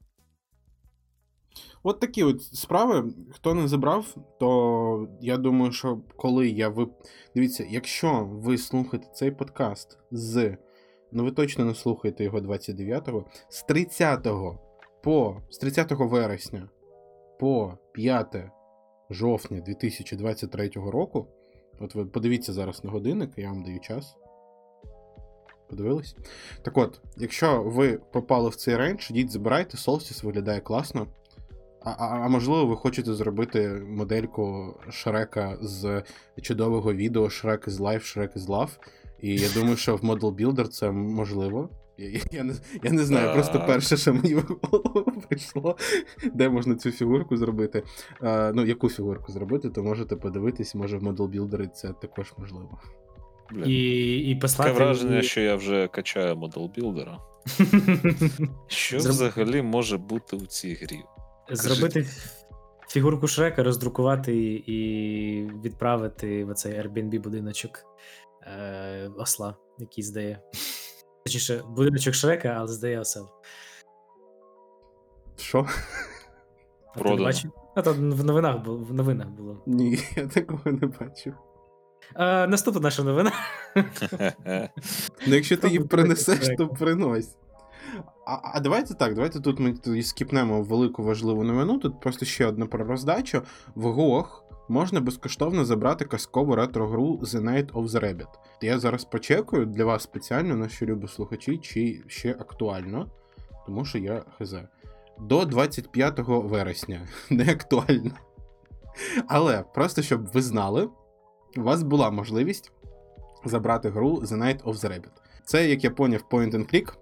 S1: От такі от справи. Хто не забрав, то я думаю, що коли я ви. Дивіться, якщо ви слухаєте цей подкаст з. Ну, ви точно не слухаєте його 29-го, з 30 по з 30 вересня по 5 жовтня 2023 року. От ви подивіться зараз на годинник, я вам даю час. Подивились? Так от, якщо ви попали в цей рейндж, ідіть забирайте, Solstice виглядає класно. А, а, а можливо, ви хочете зробити модельку Шрека з чудового відео Shrek is Life, Shrek is Love. І я думаю, що в Model Builder це можливо. Я, я, я, не, я не знаю, просто перше, що мені в голову прийшло, де можна цю фігурку зробити. А, ну, яку фігурку зробити, то можете подивитись, може в Model Builder це також можливо.
S4: Блін.
S2: І, і послати.
S4: Таке враження, що я вже качаю моделбілдера. Що
S2: Зроб-
S4: взагалі може бути в цій грі?
S2: Зробити фігурку Шрека, роздрукувати і відправити в оцей Airbnb будиночок е, осла, який здає. Точніше, будиночок Шрека, але здає осел.
S1: Що?
S2: А ти не
S4: Продано.
S2: бачив? А то в новинах було. В новинах було.
S1: Ні, я такого не бачив.
S2: А, наступна наша новина.
S1: Ну, якщо ти її принесеш, то принось. А, а давайте так, давайте тут ми тоді скіпнемо велику важливу новину. Тут просто ще одна про роздачу. В ГОГ можна безкоштовно забрати казкову ретро-гру The Night of the Rabbit. Я зараз почекаю для вас спеціально, наші любі слухачі, чи ще актуально, тому що я хз. До 25 вересня. Не актуально. Але просто щоб ви знали, у вас була можливість забрати гру The Night of the Rabbit. Це, як я поняв, point and click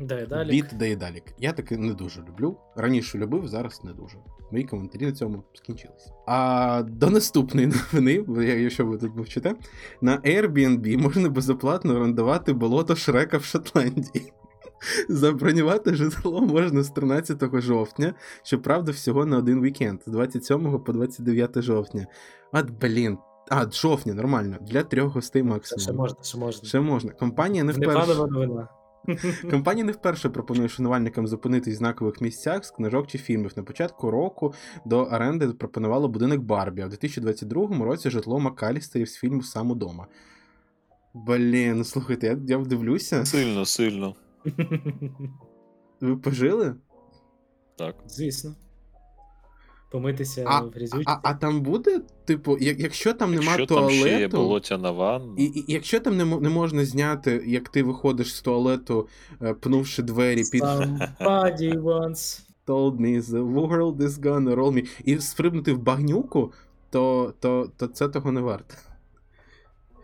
S2: Дай далі.
S1: від Дейдалік. Я таки не дуже люблю. Раніше любив, зараз не дуже. Мої коментарі на цьому скінчились. А до наступної новини, якщо ви тут мовчите, на Airbnb можна безоплатно орендувати болото Шрека в Шотландії. Забронювати житло можна з 13 жовтня, щоправда, всього на один вікенд, з 27 по 29 жовтня. От, блін. А, жовтня, нормально. Для трьох гостей
S2: Ще
S1: максимум.
S2: можна, ще можна.
S1: Ще можна. Компанія не вперше. Компанія не вперше пропонує шанувальникам зупинитись в знакових місцях з книжок чи фільмів. На початку року до оренди пропонувало будинок Барбі, а в 2022 році житло Макалістерів з фільму Сам удома. Блін, ну слухайте, я, я вдивлюся.
S4: Сильно, сильно.
S1: Ви пожили?
S4: Так.
S2: Звісно. Помитися
S1: А,
S2: в грязючці.
S1: А, а там буде, типу, як, якщо там нема
S4: Якщо там ще є
S1: туалету.
S4: болотяна ванна,
S1: І, і якщо там не, не можна зняти, як ти виходиш з туалету, е, пнувши двері під
S2: Somebody once.
S1: told me the world is gonna roll me, і спригнути в багнюку, то, то, то це того не варто.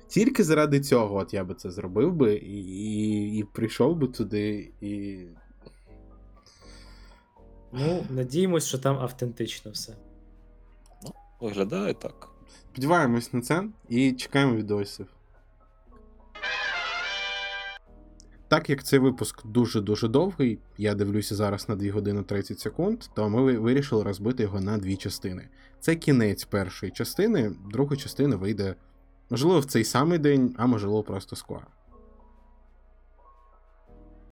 S1: Тільки заради цього от я би це зробив би і, і, і прийшов би туди, і.
S2: Ну, надіємось, що там автентично все.
S4: виглядає так.
S1: Сподіваємось на це і чекаємо відосів. Так як цей випуск дуже-дуже довгий, я дивлюся зараз на 2 години 30 секунд, то ми вирішили розбити його на дві частини. Це кінець першої частини, друга частина вийде, можливо, в цей самий день, а можливо, просто скоро.